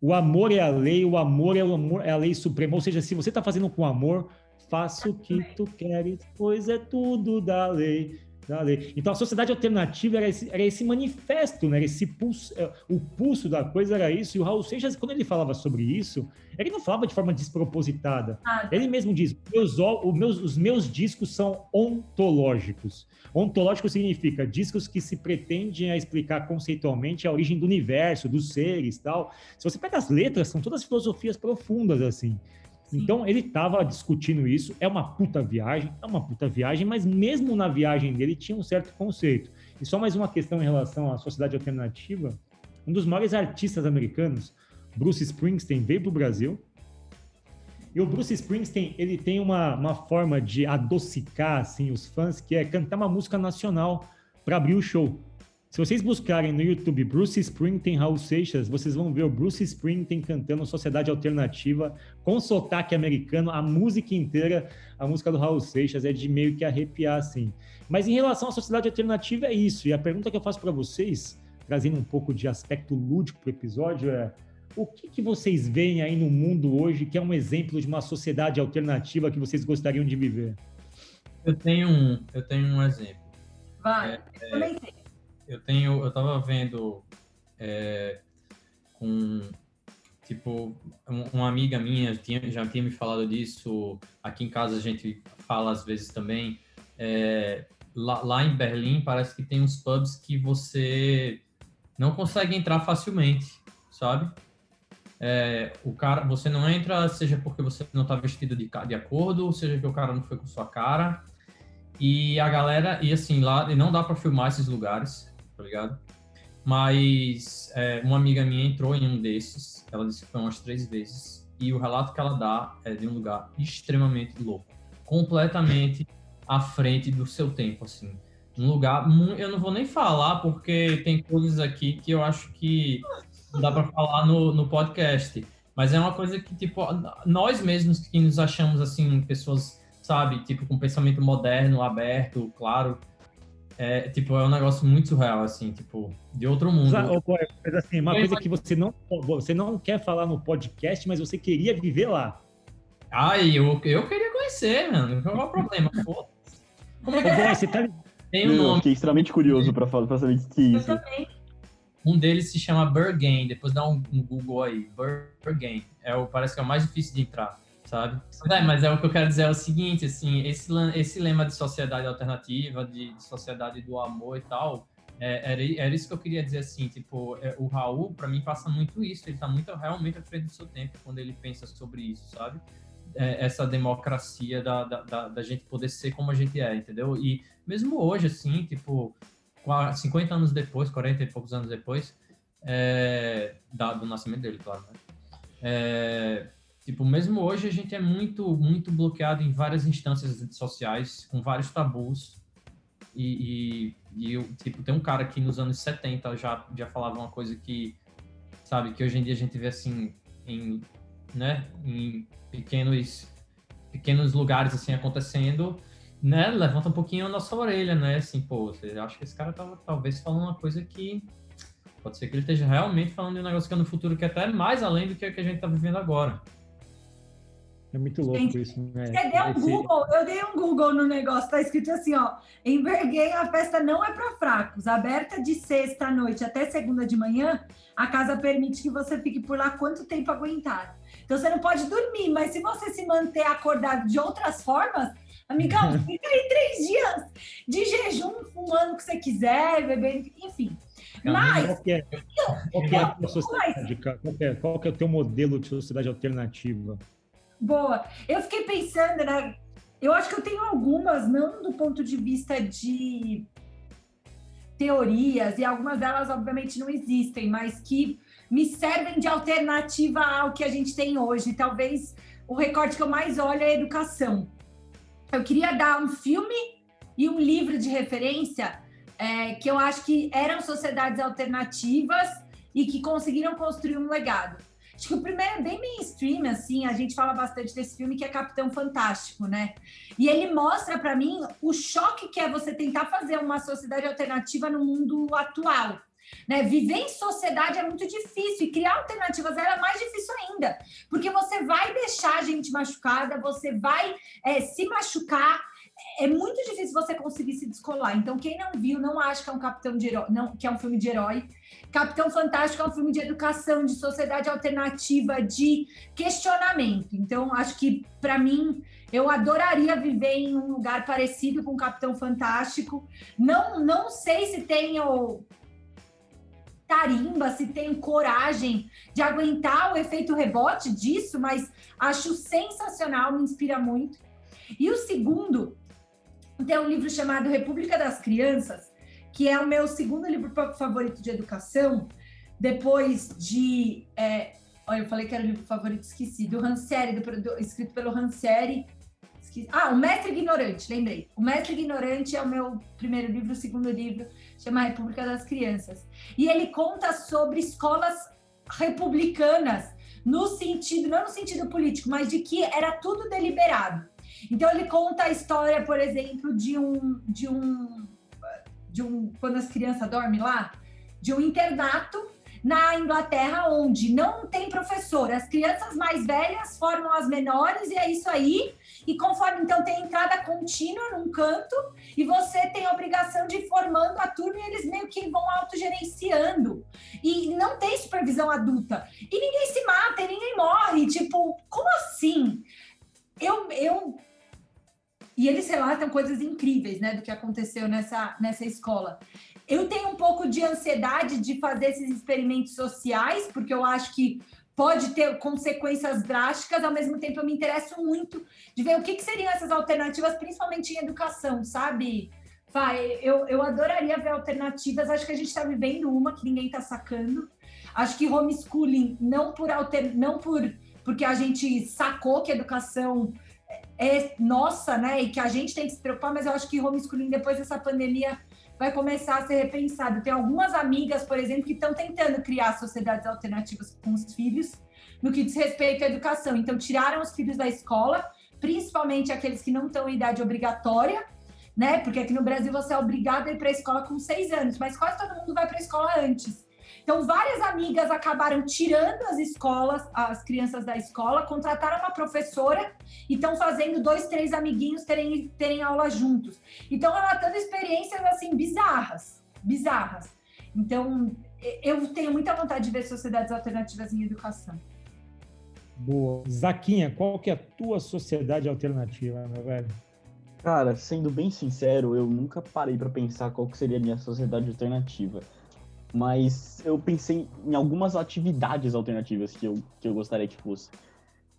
O amor é a lei, o amor é, o amor, é a lei suprema. Ou seja, se você está fazendo com amor, faça o que tu queres, pois é tudo da lei da lei. Então a sociedade alternativa era esse, era esse manifesto, né? esse pulso, é, o pulso da coisa era isso. E o Raul Seixas, quando ele falava sobre isso, ele não falava de forma despropositada. Ah, ele mesmo diz: meus, meus, os meus discos são ontológicos. Ontológico significa discos que se pretendem a explicar conceitualmente a origem do universo, dos seres tal. Se você pega as letras, são todas filosofias profundas assim. Então ele estava discutindo isso, é uma puta viagem, é uma puta viagem, mas mesmo na viagem dele tinha um certo conceito. E só mais uma questão em relação à sociedade alternativa, um dos maiores artistas americanos, Bruce Springsteen, veio para o Brasil. E o Bruce Springsteen, ele tem uma, uma forma de adocicar assim, os fãs, que é cantar uma música nacional para abrir o show. Se vocês buscarem no YouTube Bruce Springsteen Raul Seixas, vocês vão ver o Bruce Springsteen cantando Sociedade Alternativa com sotaque americano, a música inteira, a música do Raul Seixas é de meio que arrepiar assim. Mas em relação à Sociedade Alternativa é isso. E a pergunta que eu faço para vocês, trazendo um pouco de aspecto lúdico para o episódio, é o que, que vocês veem aí no mundo hoje que é um exemplo de uma sociedade alternativa que vocês gostariam de viver? Eu tenho um, eu tenho um exemplo. Vai, é, eu também tenho eu tenho, eu tava vendo é, com tipo uma amiga minha tinha, já tinha me falado disso. Aqui em casa a gente fala às vezes também. É, lá, lá em Berlim parece que tem uns pubs que você não consegue entrar facilmente, sabe? É, o cara, você não entra, seja porque você não está vestido de, de acordo, seja que o cara não foi com sua cara. E a galera, e assim, lá não dá para filmar esses lugares tá ligado? Mas é, uma amiga minha entrou em um desses, ela disse que foi umas três vezes, e o relato que ela dá é de um lugar extremamente louco, completamente à frente do seu tempo, assim. Um lugar, eu não vou nem falar, porque tem coisas aqui que eu acho que não dá para falar no, no podcast, mas é uma coisa que, tipo, nós mesmos que nos achamos, assim, pessoas, sabe, tipo, com pensamento moderno, aberto, claro, é, tipo, é um negócio muito surreal, assim, tipo, de outro mundo. Mas, assim, uma coisa que você não, você não quer falar no podcast, mas você queria viver lá. Ai, eu, eu queria conhecer, mano. Qual é o problema? Como é que é? Você tá... Tem um nome. Fiquei extremamente curioso pra, pra saber o que é isso. Um deles se chama Bergen, depois dá um, um Google aí. Bergen. É o, parece que é o mais difícil de entrar sabe? É, mas é o que eu quero dizer é o seguinte, assim, esse, esse lema de sociedade alternativa, de, de sociedade do amor e tal, é, era, era isso que eu queria dizer, assim, tipo, é, o Raul, para mim, passa muito isso, ele tá muito, realmente à frente do seu tempo quando ele pensa sobre isso, sabe? É, essa democracia da, da, da, da, gente poder ser como a gente é, entendeu? E mesmo hoje, assim, tipo, 50 anos depois, 40 e poucos anos depois, é, da, do nascimento dele, claro, né? É, Tipo, mesmo hoje a gente é muito, muito bloqueado em várias instâncias sociais, com vários tabus. E, e, e tipo, tem um cara que nos anos 70 já, já falava uma coisa que, sabe, que hoje em dia a gente vê assim, em, né, em pequenos, pequenos lugares assim acontecendo, né, levanta um pouquinho a nossa orelha, né, assim, pô, você acha que esse cara tava talvez falando uma coisa que pode ser que ele esteja realmente falando de um negócio que é no futuro que é até mais além do que, a gente tá vivendo agora. É muito louco Gente, isso, né? Você deu um Esse... Google, eu dei um Google no negócio, tá escrito assim, ó. Em Berguém, a festa não é para fracos. Aberta de sexta à noite até segunda de manhã, a casa permite que você fique por lá quanto tempo aguentar. Então você não pode dormir, mas se você se manter acordado de outras formas, amigão, fica aí três dias de jejum, fumando o que você quiser, bebendo, enfim. Mas, qual que é, qual que é a tua sociedade? Qual que é, qual que é o teu modelo de sociedade alternativa? Boa. Eu fiquei pensando, né? Eu acho que eu tenho algumas, não do ponto de vista de teorias, e algumas delas, obviamente, não existem, mas que me servem de alternativa ao que a gente tem hoje. Talvez o recorte que eu mais olho é a educação. Eu queria dar um filme e um livro de referência é, que eu acho que eram sociedades alternativas e que conseguiram construir um legado. Acho que o primeiro é bem mainstream, assim, a gente fala bastante desse filme, que é Capitão Fantástico, né? E ele mostra para mim o choque que é você tentar fazer uma sociedade alternativa no mundo atual. Né? Viver em sociedade é muito difícil e criar alternativas é mais difícil ainda, porque você vai deixar a gente machucada, você vai é, se machucar, é muito difícil você conseguir se descolar. Então, quem não viu, não acha que é um capitão de herói, não, que é um filme de herói. Capitão Fantástico é um filme de educação, de sociedade alternativa, de questionamento. Então, acho que para mim eu adoraria viver em um lugar parecido com o Capitão Fantástico. Não, não sei se tenho tarimba, se tenho coragem de aguentar o efeito rebote disso, mas acho sensacional, me inspira muito. E o segundo tem um livro chamado República das Crianças, que é o meu segundo livro favorito de educação, depois de. É, olha, eu falei que era o livro favorito, esqueci, do Rancieri, do, do, escrito pelo Rancieri. Ah, O Mestre Ignorante, lembrei. O Mestre Ignorante é o meu primeiro livro, o segundo livro chama República das Crianças. E ele conta sobre escolas republicanas, no sentido, não no sentido político, mas de que era tudo deliberado. Então ele conta a história, por exemplo, de um de um de um quando as crianças dormem lá, de um internato na Inglaterra onde não tem professor, as crianças mais velhas formam as menores e é isso aí. E conforme então tem entrada contínua num canto e você tem a obrigação de ir formando a turma e eles meio que vão autogerenciando. E não tem supervisão adulta. E ninguém se mata, e ninguém morre. Tipo, como assim? Eu, eu e eles relatam coisas incríveis, né, do que aconteceu nessa, nessa escola. Eu tenho um pouco de ansiedade de fazer esses experimentos sociais, porque eu acho que pode ter consequências drásticas, ao mesmo tempo eu me interesso muito de ver o que, que seriam essas alternativas, principalmente em educação, sabe? Vai, eu, eu adoraria ver alternativas, acho que a gente está vivendo uma que ninguém está sacando. Acho que homeschooling, não por alter, não por porque a gente sacou que educação é nossa, né? E que a gente tem que se preocupar, mas eu acho que homeschooling, depois dessa pandemia, vai começar a ser repensado. Tem algumas amigas, por exemplo, que estão tentando criar sociedades alternativas com os filhos no que diz respeito à educação. Então, tiraram os filhos da escola, principalmente aqueles que não estão em idade obrigatória, né? Porque aqui no Brasil você é obrigado a ir para a escola com seis anos, mas quase todo mundo vai para a escola antes. Então, várias amigas acabaram tirando as escolas, as crianças da escola, contrataram uma professora e estão fazendo dois, três amiguinhos terem, terem aula juntos. Então, relatando experiências assim bizarras, bizarras. Então, eu tenho muita vontade de ver sociedades alternativas em educação. Boa. Zaquinha, qual que é a tua sociedade alternativa, meu velho? Cara, sendo bem sincero, eu nunca parei para pensar qual que seria a minha sociedade alternativa mas eu pensei em algumas atividades alternativas que eu, que eu gostaria que fosse.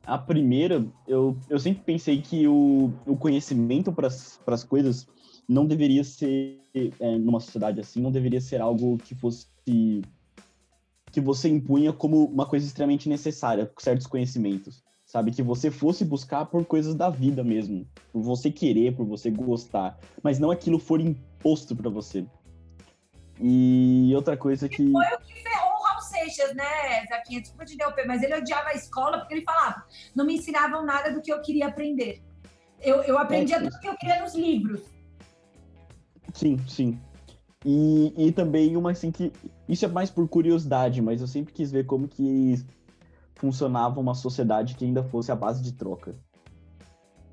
A primeira, eu, eu sempre pensei que o, o conhecimento para as coisas não deveria ser, é, numa sociedade assim, não deveria ser algo que fosse. que você impunha como uma coisa extremamente necessária, certos conhecimentos. Sabe? Que você fosse buscar por coisas da vida mesmo. Por você querer, por você gostar. Mas não aquilo for imposto para você. E outra coisa que. Foi o que ferrou o Raul Seixas, né, Zaquinha? Desculpa te interromper, mas ele odiava a escola porque ele falava: não me ensinavam nada do que eu queria aprender. Eu, eu aprendia é, tudo que eu queria nos livros. Sim, sim. E, e também uma assim que. Isso é mais por curiosidade, mas eu sempre quis ver como que funcionava uma sociedade que ainda fosse a base de troca.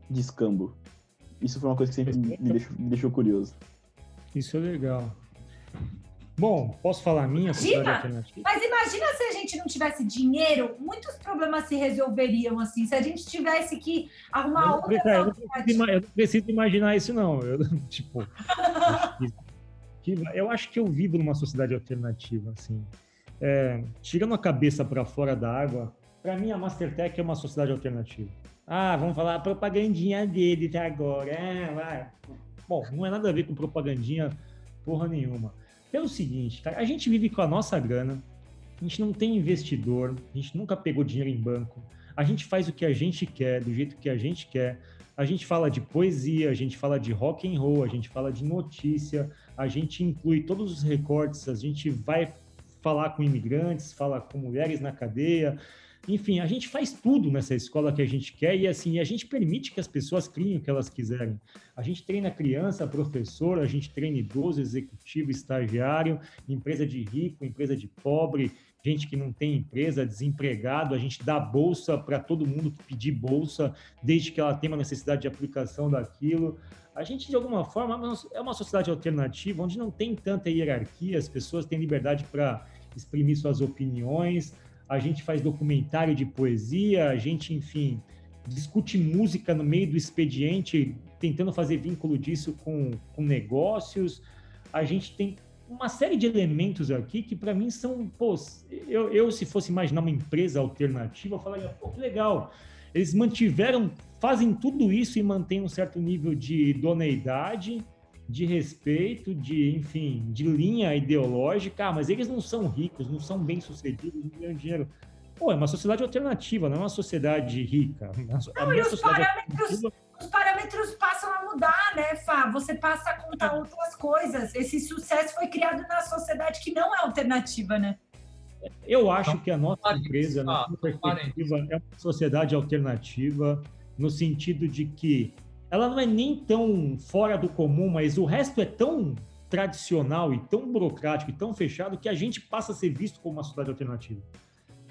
De escambo. Isso foi uma coisa que sempre me deixou, me deixou curioso. Isso é legal. Bom, posso falar a minha imagina, Mas imagina se a gente não tivesse dinheiro, muitos problemas se resolveriam assim. Se a gente tivesse que arrumar outra. Eu não, preciso, eu não preciso imaginar isso, não. Eu, tipo, eu acho que eu vivo numa sociedade alternativa, assim. É, tirando a cabeça para fora da água, para mim a Mastertech é uma sociedade alternativa. Ah, vamos falar a propagandinha dele tá agora. É. Bom, não é nada a ver com propagandinha porra nenhuma. Pelo seguinte, cara, a gente vive com a nossa grana, a gente não tem investidor, a gente nunca pegou dinheiro em banco, a gente faz o que a gente quer, do jeito que a gente quer. A gente fala de poesia, a gente fala de rock and roll, a gente fala de notícia, a gente inclui todos os recortes, a gente vai falar com imigrantes, fala com mulheres na cadeia, enfim, a gente faz tudo nessa escola que a gente quer e assim, a gente permite que as pessoas criem o que elas quiserem. A gente treina criança, professor, a gente treina idoso, executivo, estagiário, empresa de rico, empresa de pobre, gente que não tem empresa, desempregado, a gente dá bolsa para todo mundo que pedir bolsa, desde que ela tenha uma necessidade de aplicação daquilo. A gente, de alguma forma, é uma sociedade alternativa onde não tem tanta hierarquia, as pessoas têm liberdade para exprimir suas opiniões, a gente faz documentário de poesia, a gente, enfim, discute música no meio do expediente, tentando fazer vínculo disso com, com negócios. A gente tem uma série de elementos aqui que para mim são, pô, eu, eu se fosse imaginar uma empresa alternativa, eu falaria, pô, que legal. Eles mantiveram, fazem tudo isso e mantêm um certo nível de idoneidade, de respeito, de, enfim, de linha ideológica, ah, mas eles não são ricos, não são bem-sucedidos, não ganham dinheiro. Pô, é uma sociedade alternativa, não é uma sociedade rica. Não, e os parâmetros, os parâmetros passam a mudar, né, Fá? Você passa a contar outras coisas. Esse sucesso foi criado na sociedade que não é alternativa, né? Eu acho então, que a nossa empresa, na nossa perspectiva, é uma sociedade alternativa, no sentido de que ela não é nem tão fora do comum, mas o resto é tão tradicional e tão burocrático e tão fechado que a gente passa a ser visto como uma sociedade alternativa.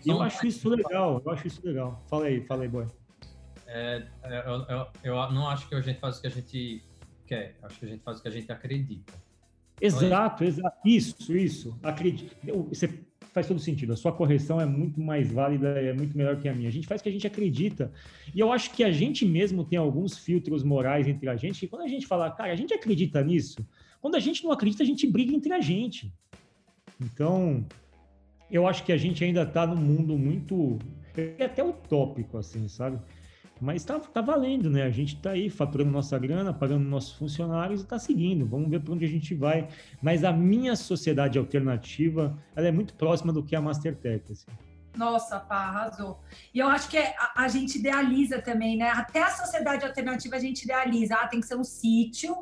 Eu acho isso legal, eu acho isso legal. Fala aí, fala aí, boy. É, é, eu, eu, eu, não acho que a gente faz o que a gente quer, acho que a gente faz o que a gente acredita. Exato, exato. Isso, isso. Acredito. Você faz todo sentido. A sua correção é muito mais válida, é muito melhor que a minha. A gente faz o que a gente acredita. E eu acho que a gente mesmo tem alguns filtros morais entre a gente. E quando a gente fala, cara, a gente acredita nisso. Quando a gente não acredita, a gente briga entre a gente. Então, eu acho que a gente ainda está num mundo muito é até utópico, assim, sabe? Mas tá, tá valendo, né? A gente tá aí faturando nossa grana, pagando nossos funcionários e tá seguindo. Vamos ver para onde a gente vai. Mas a minha sociedade alternativa, ela é muito próxima do que a Mastertech, assim. Nossa, pá, arrasou. E eu acho que é, a, a, gente idealiza também, né? Até a sociedade alternativa a gente idealiza. Ah, tem que ser um sítio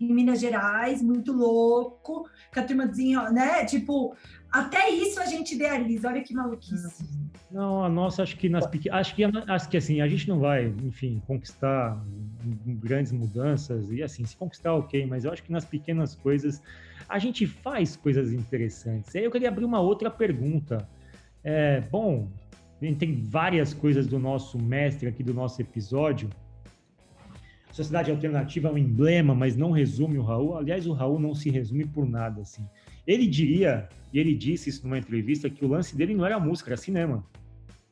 em Minas Gerais, muito louco, com a turmazinha, né? Tipo, até isso a gente idealiza. Olha que maluquice. Não, a nossa, acho que nas pequenas. Acho que, acho que assim, a gente não vai, enfim, conquistar grandes mudanças e assim, se conquistar, ok, mas eu acho que nas pequenas coisas a gente faz coisas interessantes. Aí eu queria abrir uma outra pergunta. É, bom, tem várias coisas do nosso mestre aqui do nosso episódio. Sociedade Alternativa é um emblema, mas não resume o Raul. Aliás, o Raul não se resume por nada, assim. Ele diria, e ele disse isso numa entrevista, que o lance dele não era música, era cinema.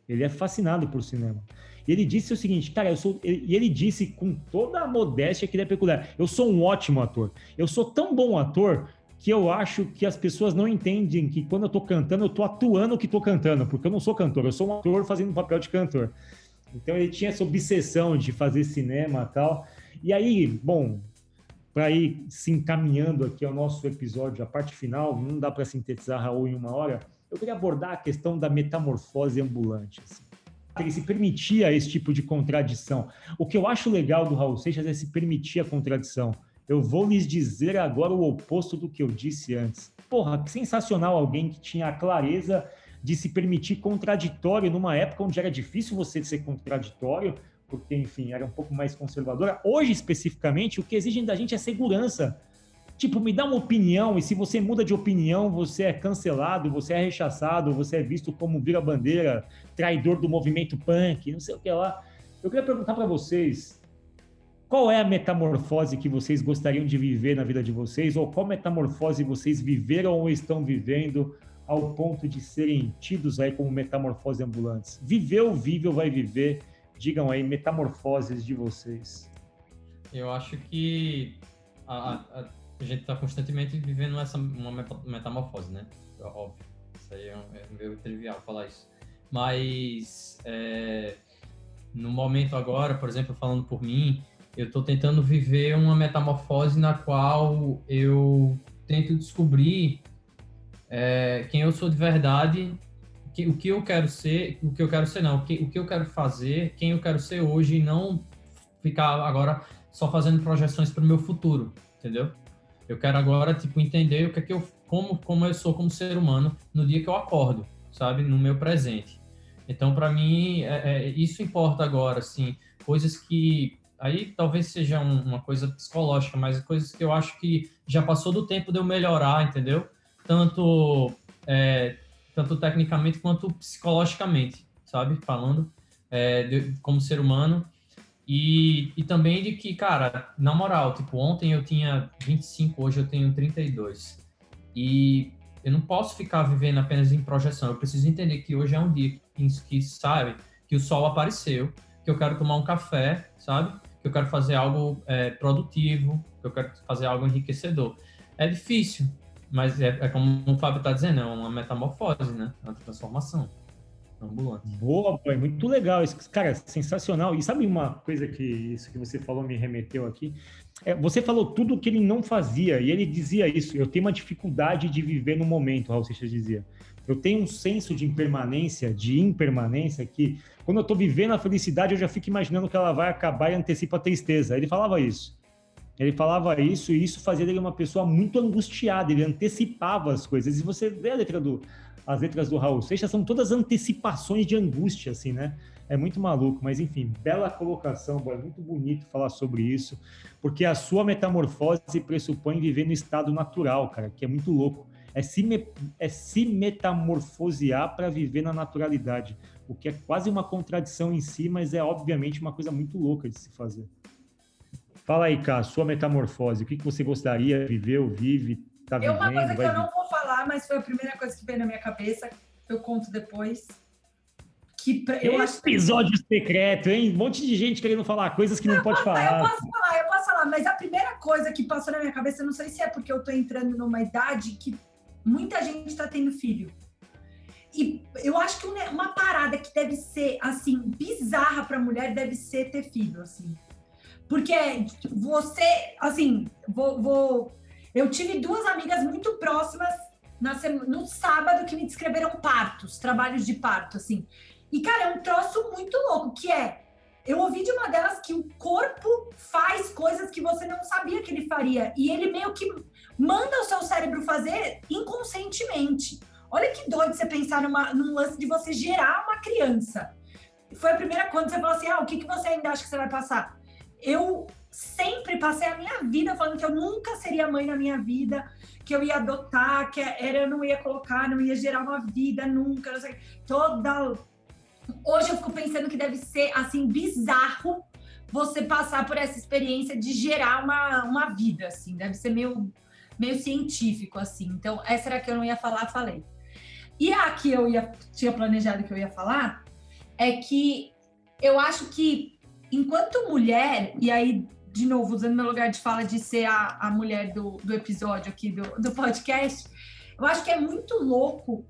Ele é fascinado por cinema. E ele disse o seguinte, cara, eu sou. E ele disse com toda a modéstia que ele é peculiar: eu sou um ótimo ator. Eu sou tão bom ator que eu acho que as pessoas não entendem que quando eu tô cantando, eu tô atuando o que tô cantando, porque eu não sou cantor, eu sou um ator fazendo um papel de cantor. Então ele tinha essa obsessão de fazer cinema e tal. E aí, bom, para ir se encaminhando aqui ao nosso episódio, a parte final, não dá para sintetizar Raul em uma hora eu queria abordar a questão da metamorfose ambulante. Assim. Ele se permitia esse tipo de contradição. O que eu acho legal do Raul Seixas é se permitir a contradição. Eu vou lhes dizer agora o oposto do que eu disse antes. Porra, que sensacional alguém que tinha a clareza de se permitir contraditório numa época onde era difícil você ser contraditório, porque, enfim, era um pouco mais conservadora. Hoje, especificamente, o que exigem da gente é segurança Tipo, me dá uma opinião, e se você muda de opinião, você é cancelado, você é rechaçado, você é visto como vira-bandeira, traidor do movimento punk, não sei o que lá. Eu queria perguntar para vocês, qual é a metamorfose que vocês gostariam de viver na vida de vocês, ou qual metamorfose vocês viveram ou estão vivendo ao ponto de serem tidos aí como metamorfose ambulantes? Viveu, vive ou vai viver? Digam aí, metamorfoses de vocês. Eu acho que a, a a gente está constantemente vivendo essa uma metamorfose, né? Óbvio. Isso aí é, é meio trivial falar isso. Mas é, no momento agora, por exemplo, falando por mim, eu estou tentando viver uma metamorfose na qual eu tento descobrir é, quem eu sou de verdade, que, o que eu quero ser, o que eu quero ser não, o que, o que eu quero fazer, quem eu quero ser hoje e não ficar agora só fazendo projeções para o meu futuro, entendeu? Eu quero agora tipo entender o que é que eu como como eu sou como ser humano no dia que eu acordo, sabe, no meu presente. Então para mim é, é, isso importa agora, assim, coisas que aí talvez seja um, uma coisa psicológica, mas coisas que eu acho que já passou do tempo de eu melhorar, entendeu? Tanto é, tanto tecnicamente quanto psicologicamente, sabe? Falando é, de, como ser humano. E, e também de que, cara, na moral, tipo, ontem eu tinha 25, hoje eu tenho 32. E eu não posso ficar vivendo apenas em projeção. Eu preciso entender que hoje é um dia que, que sabe, que o sol apareceu, que eu quero tomar um café, sabe? Que eu quero fazer algo é, produtivo, que eu quero fazer algo enriquecedor. É difícil, mas é, é como o Fábio está dizendo, é uma metamorfose, né? É uma transformação ambulante. Boa, boy, muito legal. Isso, cara, sensacional. E sabe uma coisa que isso que você falou me remeteu aqui? É, você falou tudo o que ele não fazia e ele dizia isso. Eu tenho uma dificuldade de viver no momento, Raul Seixas dizia. Eu tenho um senso de impermanência, de impermanência, que quando eu estou vivendo a felicidade, eu já fico imaginando que ela vai acabar e antecipa a tristeza. Ele falava isso. Ele falava isso e isso fazia dele uma pessoa muito angustiada, ele antecipava as coisas. E você vê a letra do, as letras do Raul Seixas, são todas antecipações de angústia, assim, né? É muito maluco, mas enfim, bela colocação, boy, muito bonito falar sobre isso, porque a sua metamorfose pressupõe viver no estado natural, cara, que é muito louco. É se, me, é se metamorfosear para viver na naturalidade, o que é quase uma contradição em si, mas é obviamente uma coisa muito louca de se fazer. Fala aí, Cá, sua metamorfose. O que, que você gostaria, viveu, vive, tá vivendo? É uma coisa que eu não vou falar, mas foi a primeira coisa que veio na minha cabeça. Eu conto depois. Que eu Episódio acho... secreto, hein? Um monte de gente querendo falar coisas que não, não pode falar. Eu posso falar, eu posso falar, mas a primeira coisa que passou na minha cabeça, não sei se é porque eu tô entrando numa idade que muita gente tá tendo filho. E eu acho que uma parada que deve ser, assim, bizarra pra mulher deve ser ter filho, assim. Porque você, assim, vou, vou, eu tive duas amigas muito próximas no sábado que me descreveram partos, trabalhos de parto, assim. E, cara, é um troço muito louco, que é. Eu ouvi de uma delas que o corpo faz coisas que você não sabia que ele faria. E ele meio que manda o seu cérebro fazer inconscientemente. Olha que doido você pensar numa, num lance de você gerar uma criança. Foi a primeira quando você falou assim: ah, o que, que você ainda acha que você vai passar? Eu sempre passei a minha vida falando que eu nunca seria mãe na minha vida, que eu ia adotar, que era eu não ia colocar, não ia gerar uma vida nunca, não sei, toda Hoje eu fico pensando que deve ser assim bizarro você passar por essa experiência de gerar uma, uma vida assim, deve ser meio meio científico assim. Então, essa era que eu não ia falar, falei. E a que eu ia tinha planejado que eu ia falar é que eu acho que enquanto mulher, e aí, de novo, usando meu lugar de fala de ser a, a mulher do, do episódio aqui do, do podcast, eu acho que é muito louco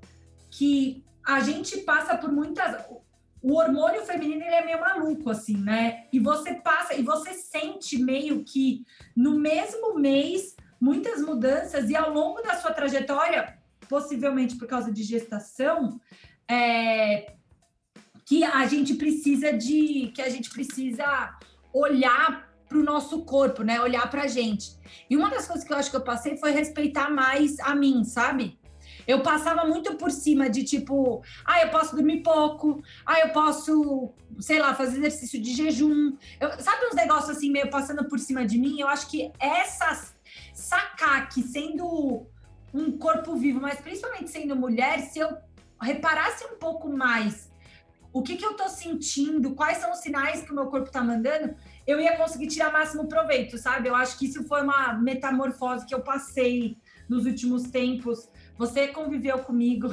que a gente passa por muitas. O hormônio feminino ele é meio maluco, assim, né? E você passa, e você sente meio que no mesmo mês muitas mudanças, e ao longo da sua trajetória, possivelmente por causa de gestação, é, que a gente precisa de que a gente precisa olhar para o nosso corpo, né? Olhar para a gente. E uma das coisas que eu acho que eu passei foi respeitar mais a mim, sabe? Eu passava muito por cima de tipo, ah, eu posso dormir pouco, ah, eu posso, sei lá, fazer exercício de jejum. Eu, sabe uns negócios assim meio passando por cima de mim? Eu acho que essas sacar que sendo um corpo vivo, mas principalmente sendo mulher, se eu reparasse um pouco mais o que, que eu tô sentindo, quais são os sinais que o meu corpo tá mandando, eu ia conseguir tirar máximo proveito, sabe? Eu acho que isso foi uma metamorfose que eu passei nos últimos tempos. Você conviveu comigo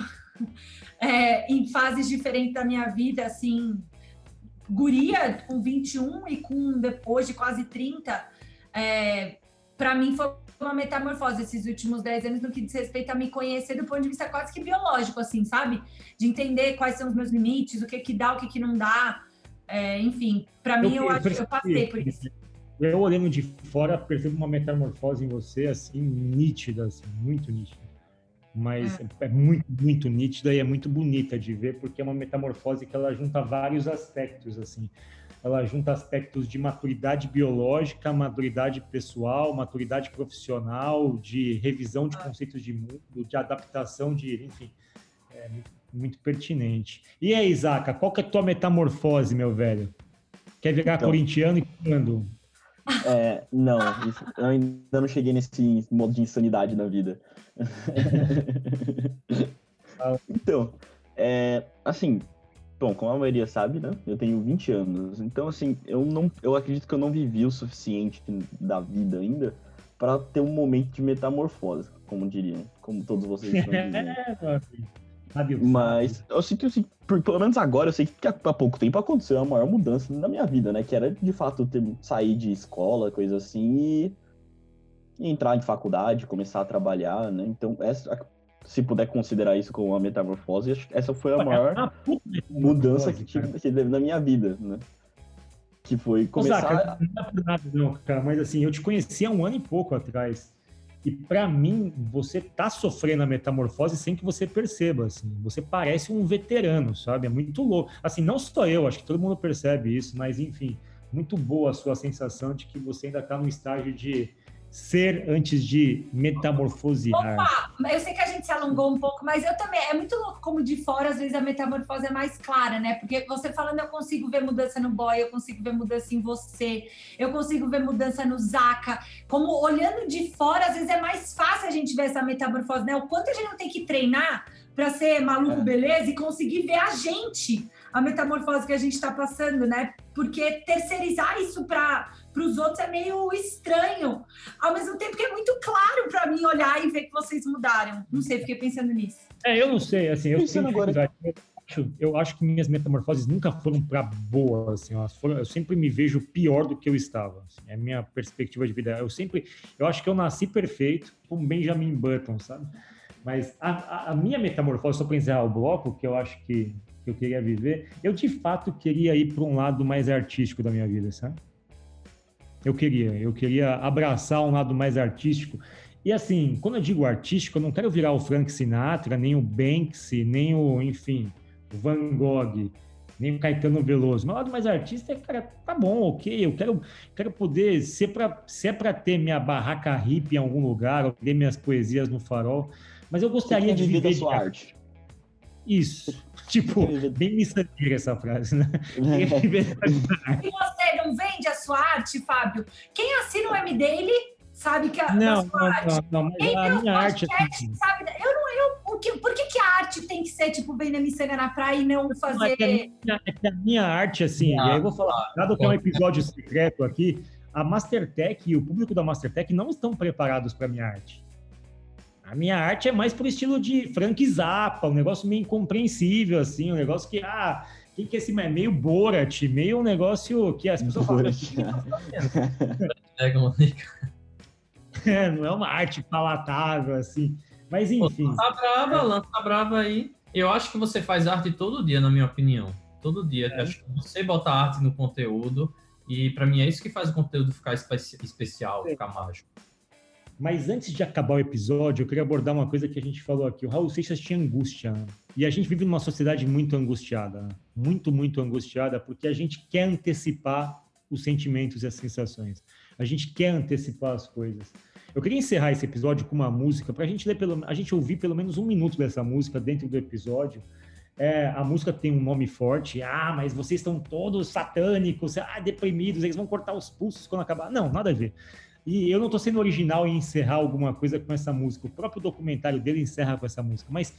é, em fases diferentes da minha vida, assim, guria com 21 e com depois de quase 30, é, para mim foi uma metamorfose esses últimos 10 anos no que diz respeito a me conhecer do ponto de vista quase que biológico, assim, sabe? De entender quais são os meus limites, o que que dá, o que que não dá. É, enfim, para mim, eu, eu acho que eu passei por isso. Eu olhando de fora, percebo uma metamorfose em você, assim, nítida, assim, muito nítida. Mas é. é muito, muito nítida e é muito bonita de ver, porque é uma metamorfose que ela junta vários aspectos, assim ela junta aspectos de maturidade biológica, maturidade pessoal, maturidade profissional, de revisão de conceitos de mundo, de adaptação de, enfim, é muito pertinente. E aí, Isaac, qual que é a tua metamorfose, meu velho? Quer virar então, corintiano e quando? É, não, eu ainda não cheguei nesse modo de insanidade na vida. então, é, assim, Bom, como a maioria sabe, né? Eu tenho 20 anos. Então, assim, eu não, eu acredito que eu não vivi o suficiente da vida ainda para ter um momento de metamorfose, como diriam, como todos vocês estão dizendo. Mas eu sinto assim, por, pelo menos agora, eu sei que há pouco tempo aconteceu a maior mudança na minha vida, né? Que era de fato ter, sair de escola, coisa assim, e, e entrar em faculdade, começar a trabalhar, né? Então, essa, se puder considerar isso como uma metamorfose, essa foi a maior mudança que tive que teve na minha vida, né? Que foi começar... Osaka, não é por nada não, cara, mas assim, eu te conheci há um ano e pouco atrás. E para mim, você tá sofrendo a metamorfose sem que você perceba, assim. Você parece um veterano, sabe? É muito louco. Assim, não só eu, acho que todo mundo percebe isso, mas enfim, muito boa a sua sensação de que você ainda tá no estágio de ser antes de metamorfosear. Opa, eu sei que a gente se alongou um pouco, mas eu também. É muito louco como de fora, às vezes, a metamorfose é mais clara, né? Porque você falando, eu consigo ver mudança no boy, eu consigo ver mudança em você, eu consigo ver mudança no Zaka. Como olhando de fora, às vezes é mais fácil a gente ver essa metamorfose, né? O quanto a gente não tem que treinar para ser maluco, é. beleza, e conseguir ver a gente, a metamorfose que a gente está passando, né? Porque terceirizar isso para os outros é meio estranho. Ao mesmo tempo que é muito claro para mim olhar e ver que vocês mudaram. Não sei, fiquei pensando nisso. É, eu não sei, assim, eu tenho agora. Eu acho que minhas metamorfoses nunca foram para boa, assim, foram, eu sempre me vejo pior do que eu estava. Assim, é a minha perspectiva de vida. Eu sempre, eu acho que eu nasci perfeito, como Benjamin Button, sabe? Mas a, a minha metamorfose, só para encerrar o bloco, que eu acho que, que eu queria viver, eu de fato queria ir para um lado mais artístico da minha vida, sabe? Eu queria, eu queria abraçar um lado mais artístico. E assim, quando eu digo artístico, eu não quero virar o Frank Sinatra, nem o Banksy, nem o, enfim, o Van Gogh, nem o Caetano Veloso. Meu lado mais artista é, cara, tá bom, ok, eu quero, quero poder, se é para se é ter minha barraca hippie em algum lugar, ou ler minhas poesias no farol, mas eu gostaria de viver da sua arte. Isso. Tipo, bem miçandeira essa frase, né? e você não vende a sua arte, Fábio? Quem assina o M-Daily sabe que a, não, sua não, arte. Não, não, Quem a minha arte é assim. sabe, eu não, eu, o que, por que, que a arte tem que ser, tipo, vender miçanga na praia e não fazer... Não, é, que a minha, é que a minha arte, assim, não, e aí eu vou falar, dado que é um episódio secreto aqui, a Mastertech e o público da Mastertech não estão preparados para minha arte. A minha arte é mais pro estilo de Frank Zappa, um negócio meio incompreensível, assim, um negócio que, ah, quem que é esse meio Borat, meio um negócio que as pessoas falam. é, não é uma arte palatável, assim. Mas enfim. Lança brava, lança brava aí. Eu acho que você faz arte todo dia, na minha opinião. Todo dia. É. Acho que você bota arte no conteúdo. E para mim é isso que faz o conteúdo ficar especi especial, é. ficar mágico. Mas antes de acabar o episódio, eu queria abordar uma coisa que a gente falou aqui. O Raul Seixas tinha angústia. E a gente vive numa sociedade muito angustiada. Muito, muito angustiada, porque a gente quer antecipar os sentimentos e as sensações. A gente quer antecipar as coisas. Eu queria encerrar esse episódio com uma música, para a gente ouvir pelo menos um minuto dessa música dentro do episódio. É, a música tem um nome forte. Ah, mas vocês estão todos satânicos, ah, deprimidos, eles vão cortar os pulsos quando acabar. Não, nada a ver. E eu não estou sendo original em encerrar alguma coisa com essa música. O próprio documentário dele encerra com essa música. Mas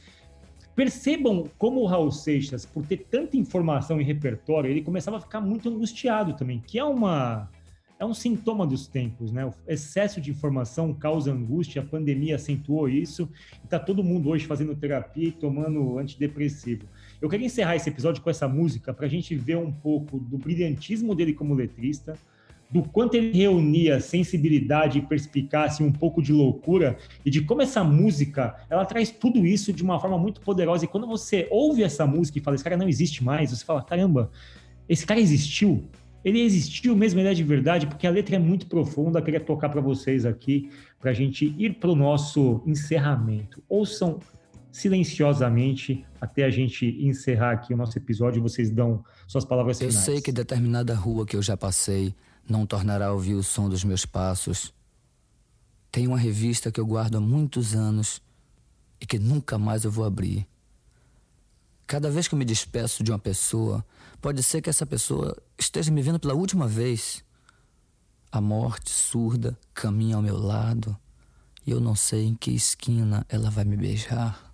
percebam como o Raul Seixas, por ter tanta informação e repertório, ele começava a ficar muito angustiado também, que é uma é um sintoma dos tempos, né? O excesso de informação causa angústia, a pandemia acentuou isso, e está todo mundo hoje fazendo terapia e tomando antidepressivo. Eu queria encerrar esse episódio com essa música para a gente ver um pouco do brilhantismo dele como letrista, do quanto ele reunia sensibilidade e perspicácia, um pouco de loucura, e de como essa música, ela traz tudo isso de uma forma muito poderosa. E quando você ouve essa música e fala, esse cara não existe mais, você fala, caramba, esse cara existiu? Ele existiu mesmo, ele é de verdade, porque a letra é muito profunda. Eu queria tocar para vocês aqui, para a gente ir para o nosso encerramento. Ouçam silenciosamente até a gente encerrar aqui o nosso episódio. Vocês dão suas palavras finais. Eu sei que determinada rua que eu já passei não tornará a ouvir o som dos meus passos. Tem uma revista que eu guardo há muitos anos e que nunca mais eu vou abrir. Cada vez que eu me despeço de uma pessoa, pode ser que essa pessoa esteja me vendo pela última vez. A morte surda caminha ao meu lado e eu não sei em que esquina ela vai me beijar.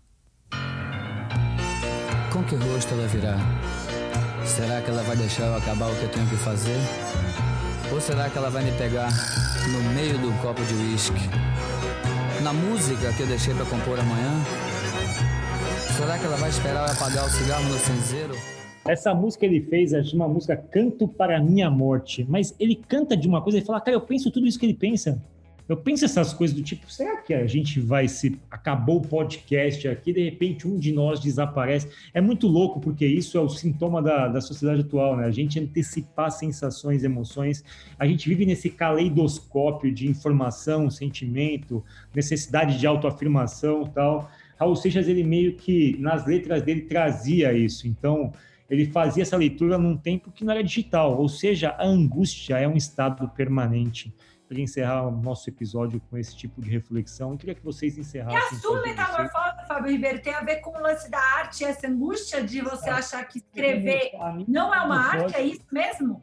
Com que rosto ela virá? Será que ela vai deixar eu acabar o que eu tenho que fazer? Ou será que ela vai me pegar no meio do copo de uísque? Na música que eu deixei para compor amanhã? Será que ela vai esperar eu apagar o cigarro no cinzeiro? Essa música ele fez é uma música Canto para Minha Morte, mas ele canta de uma coisa e fala, cara, eu penso tudo isso que ele pensa. Eu penso essas coisas do tipo, será que a gente vai se acabou o podcast aqui, de repente um de nós desaparece? É muito louco porque isso é o sintoma da, da sociedade atual, né? A gente antecipar sensações, emoções, a gente vive nesse caleidoscópio de informação, sentimento, necessidade de autoafirmação, tal. Raul Seixas ele meio que nas letras dele trazia isso. Então, ele fazia essa leitura num tempo que não era digital, ou seja, a angústia é um estado permanente queria encerrar o nosso episódio com esse tipo de reflexão. Eu queria que vocês encerrassem. E a sua metamorfose, Fábio Ribeiro, tem a ver com o lance da arte, essa angústia de você é, achar que escrever não é uma arte, é isso mesmo?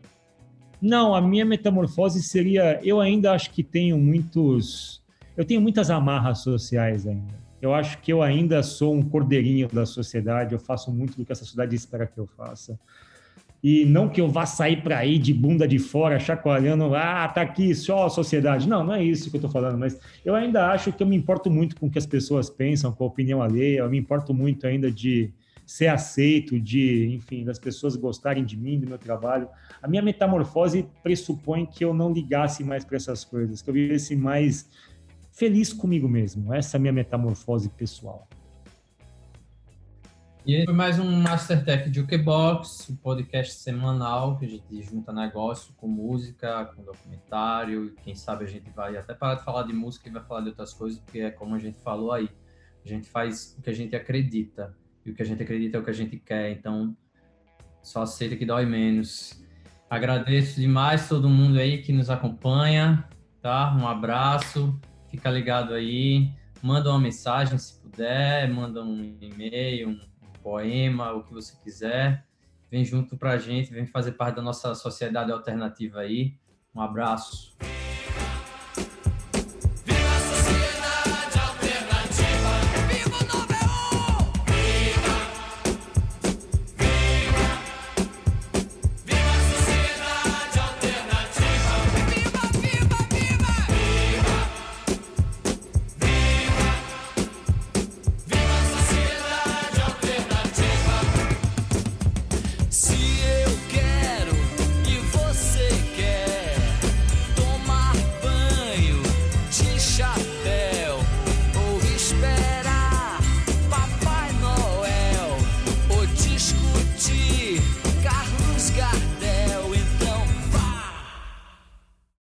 Não, a minha metamorfose seria. Eu ainda acho que tenho muitos. Eu tenho muitas amarras sociais ainda. Eu acho que eu ainda sou um cordeirinho da sociedade, eu faço muito do que a sociedade espera que eu faça e não que eu vá sair para aí de bunda de fora, chacoalhando, ah, tá aqui só a sociedade. Não, não é isso que eu estou falando, mas eu ainda acho que eu me importo muito com o que as pessoas pensam, com a opinião alheia, eu me importo muito ainda de ser aceito, de, enfim, das pessoas gostarem de mim, do meu trabalho. A minha metamorfose pressupõe que eu não ligasse mais para essas coisas, que eu vivesse mais feliz comigo mesmo. Essa é a minha metamorfose pessoal. E foi mais um Mastertech Jukebox, um podcast semanal que a gente junta negócio com música, com documentário. E quem sabe a gente vai até parar de falar de música e vai falar de outras coisas, porque é como a gente falou aí. A gente faz o que a gente acredita. E o que a gente acredita é o que a gente quer. Então, só aceita que dói menos. Agradeço demais todo mundo aí que nos acompanha, tá? Um abraço, fica ligado aí, manda uma mensagem se puder, manda um e-mail, um poema, o que você quiser. Vem junto para a gente, vem fazer parte da nossa sociedade alternativa aí. Um abraço.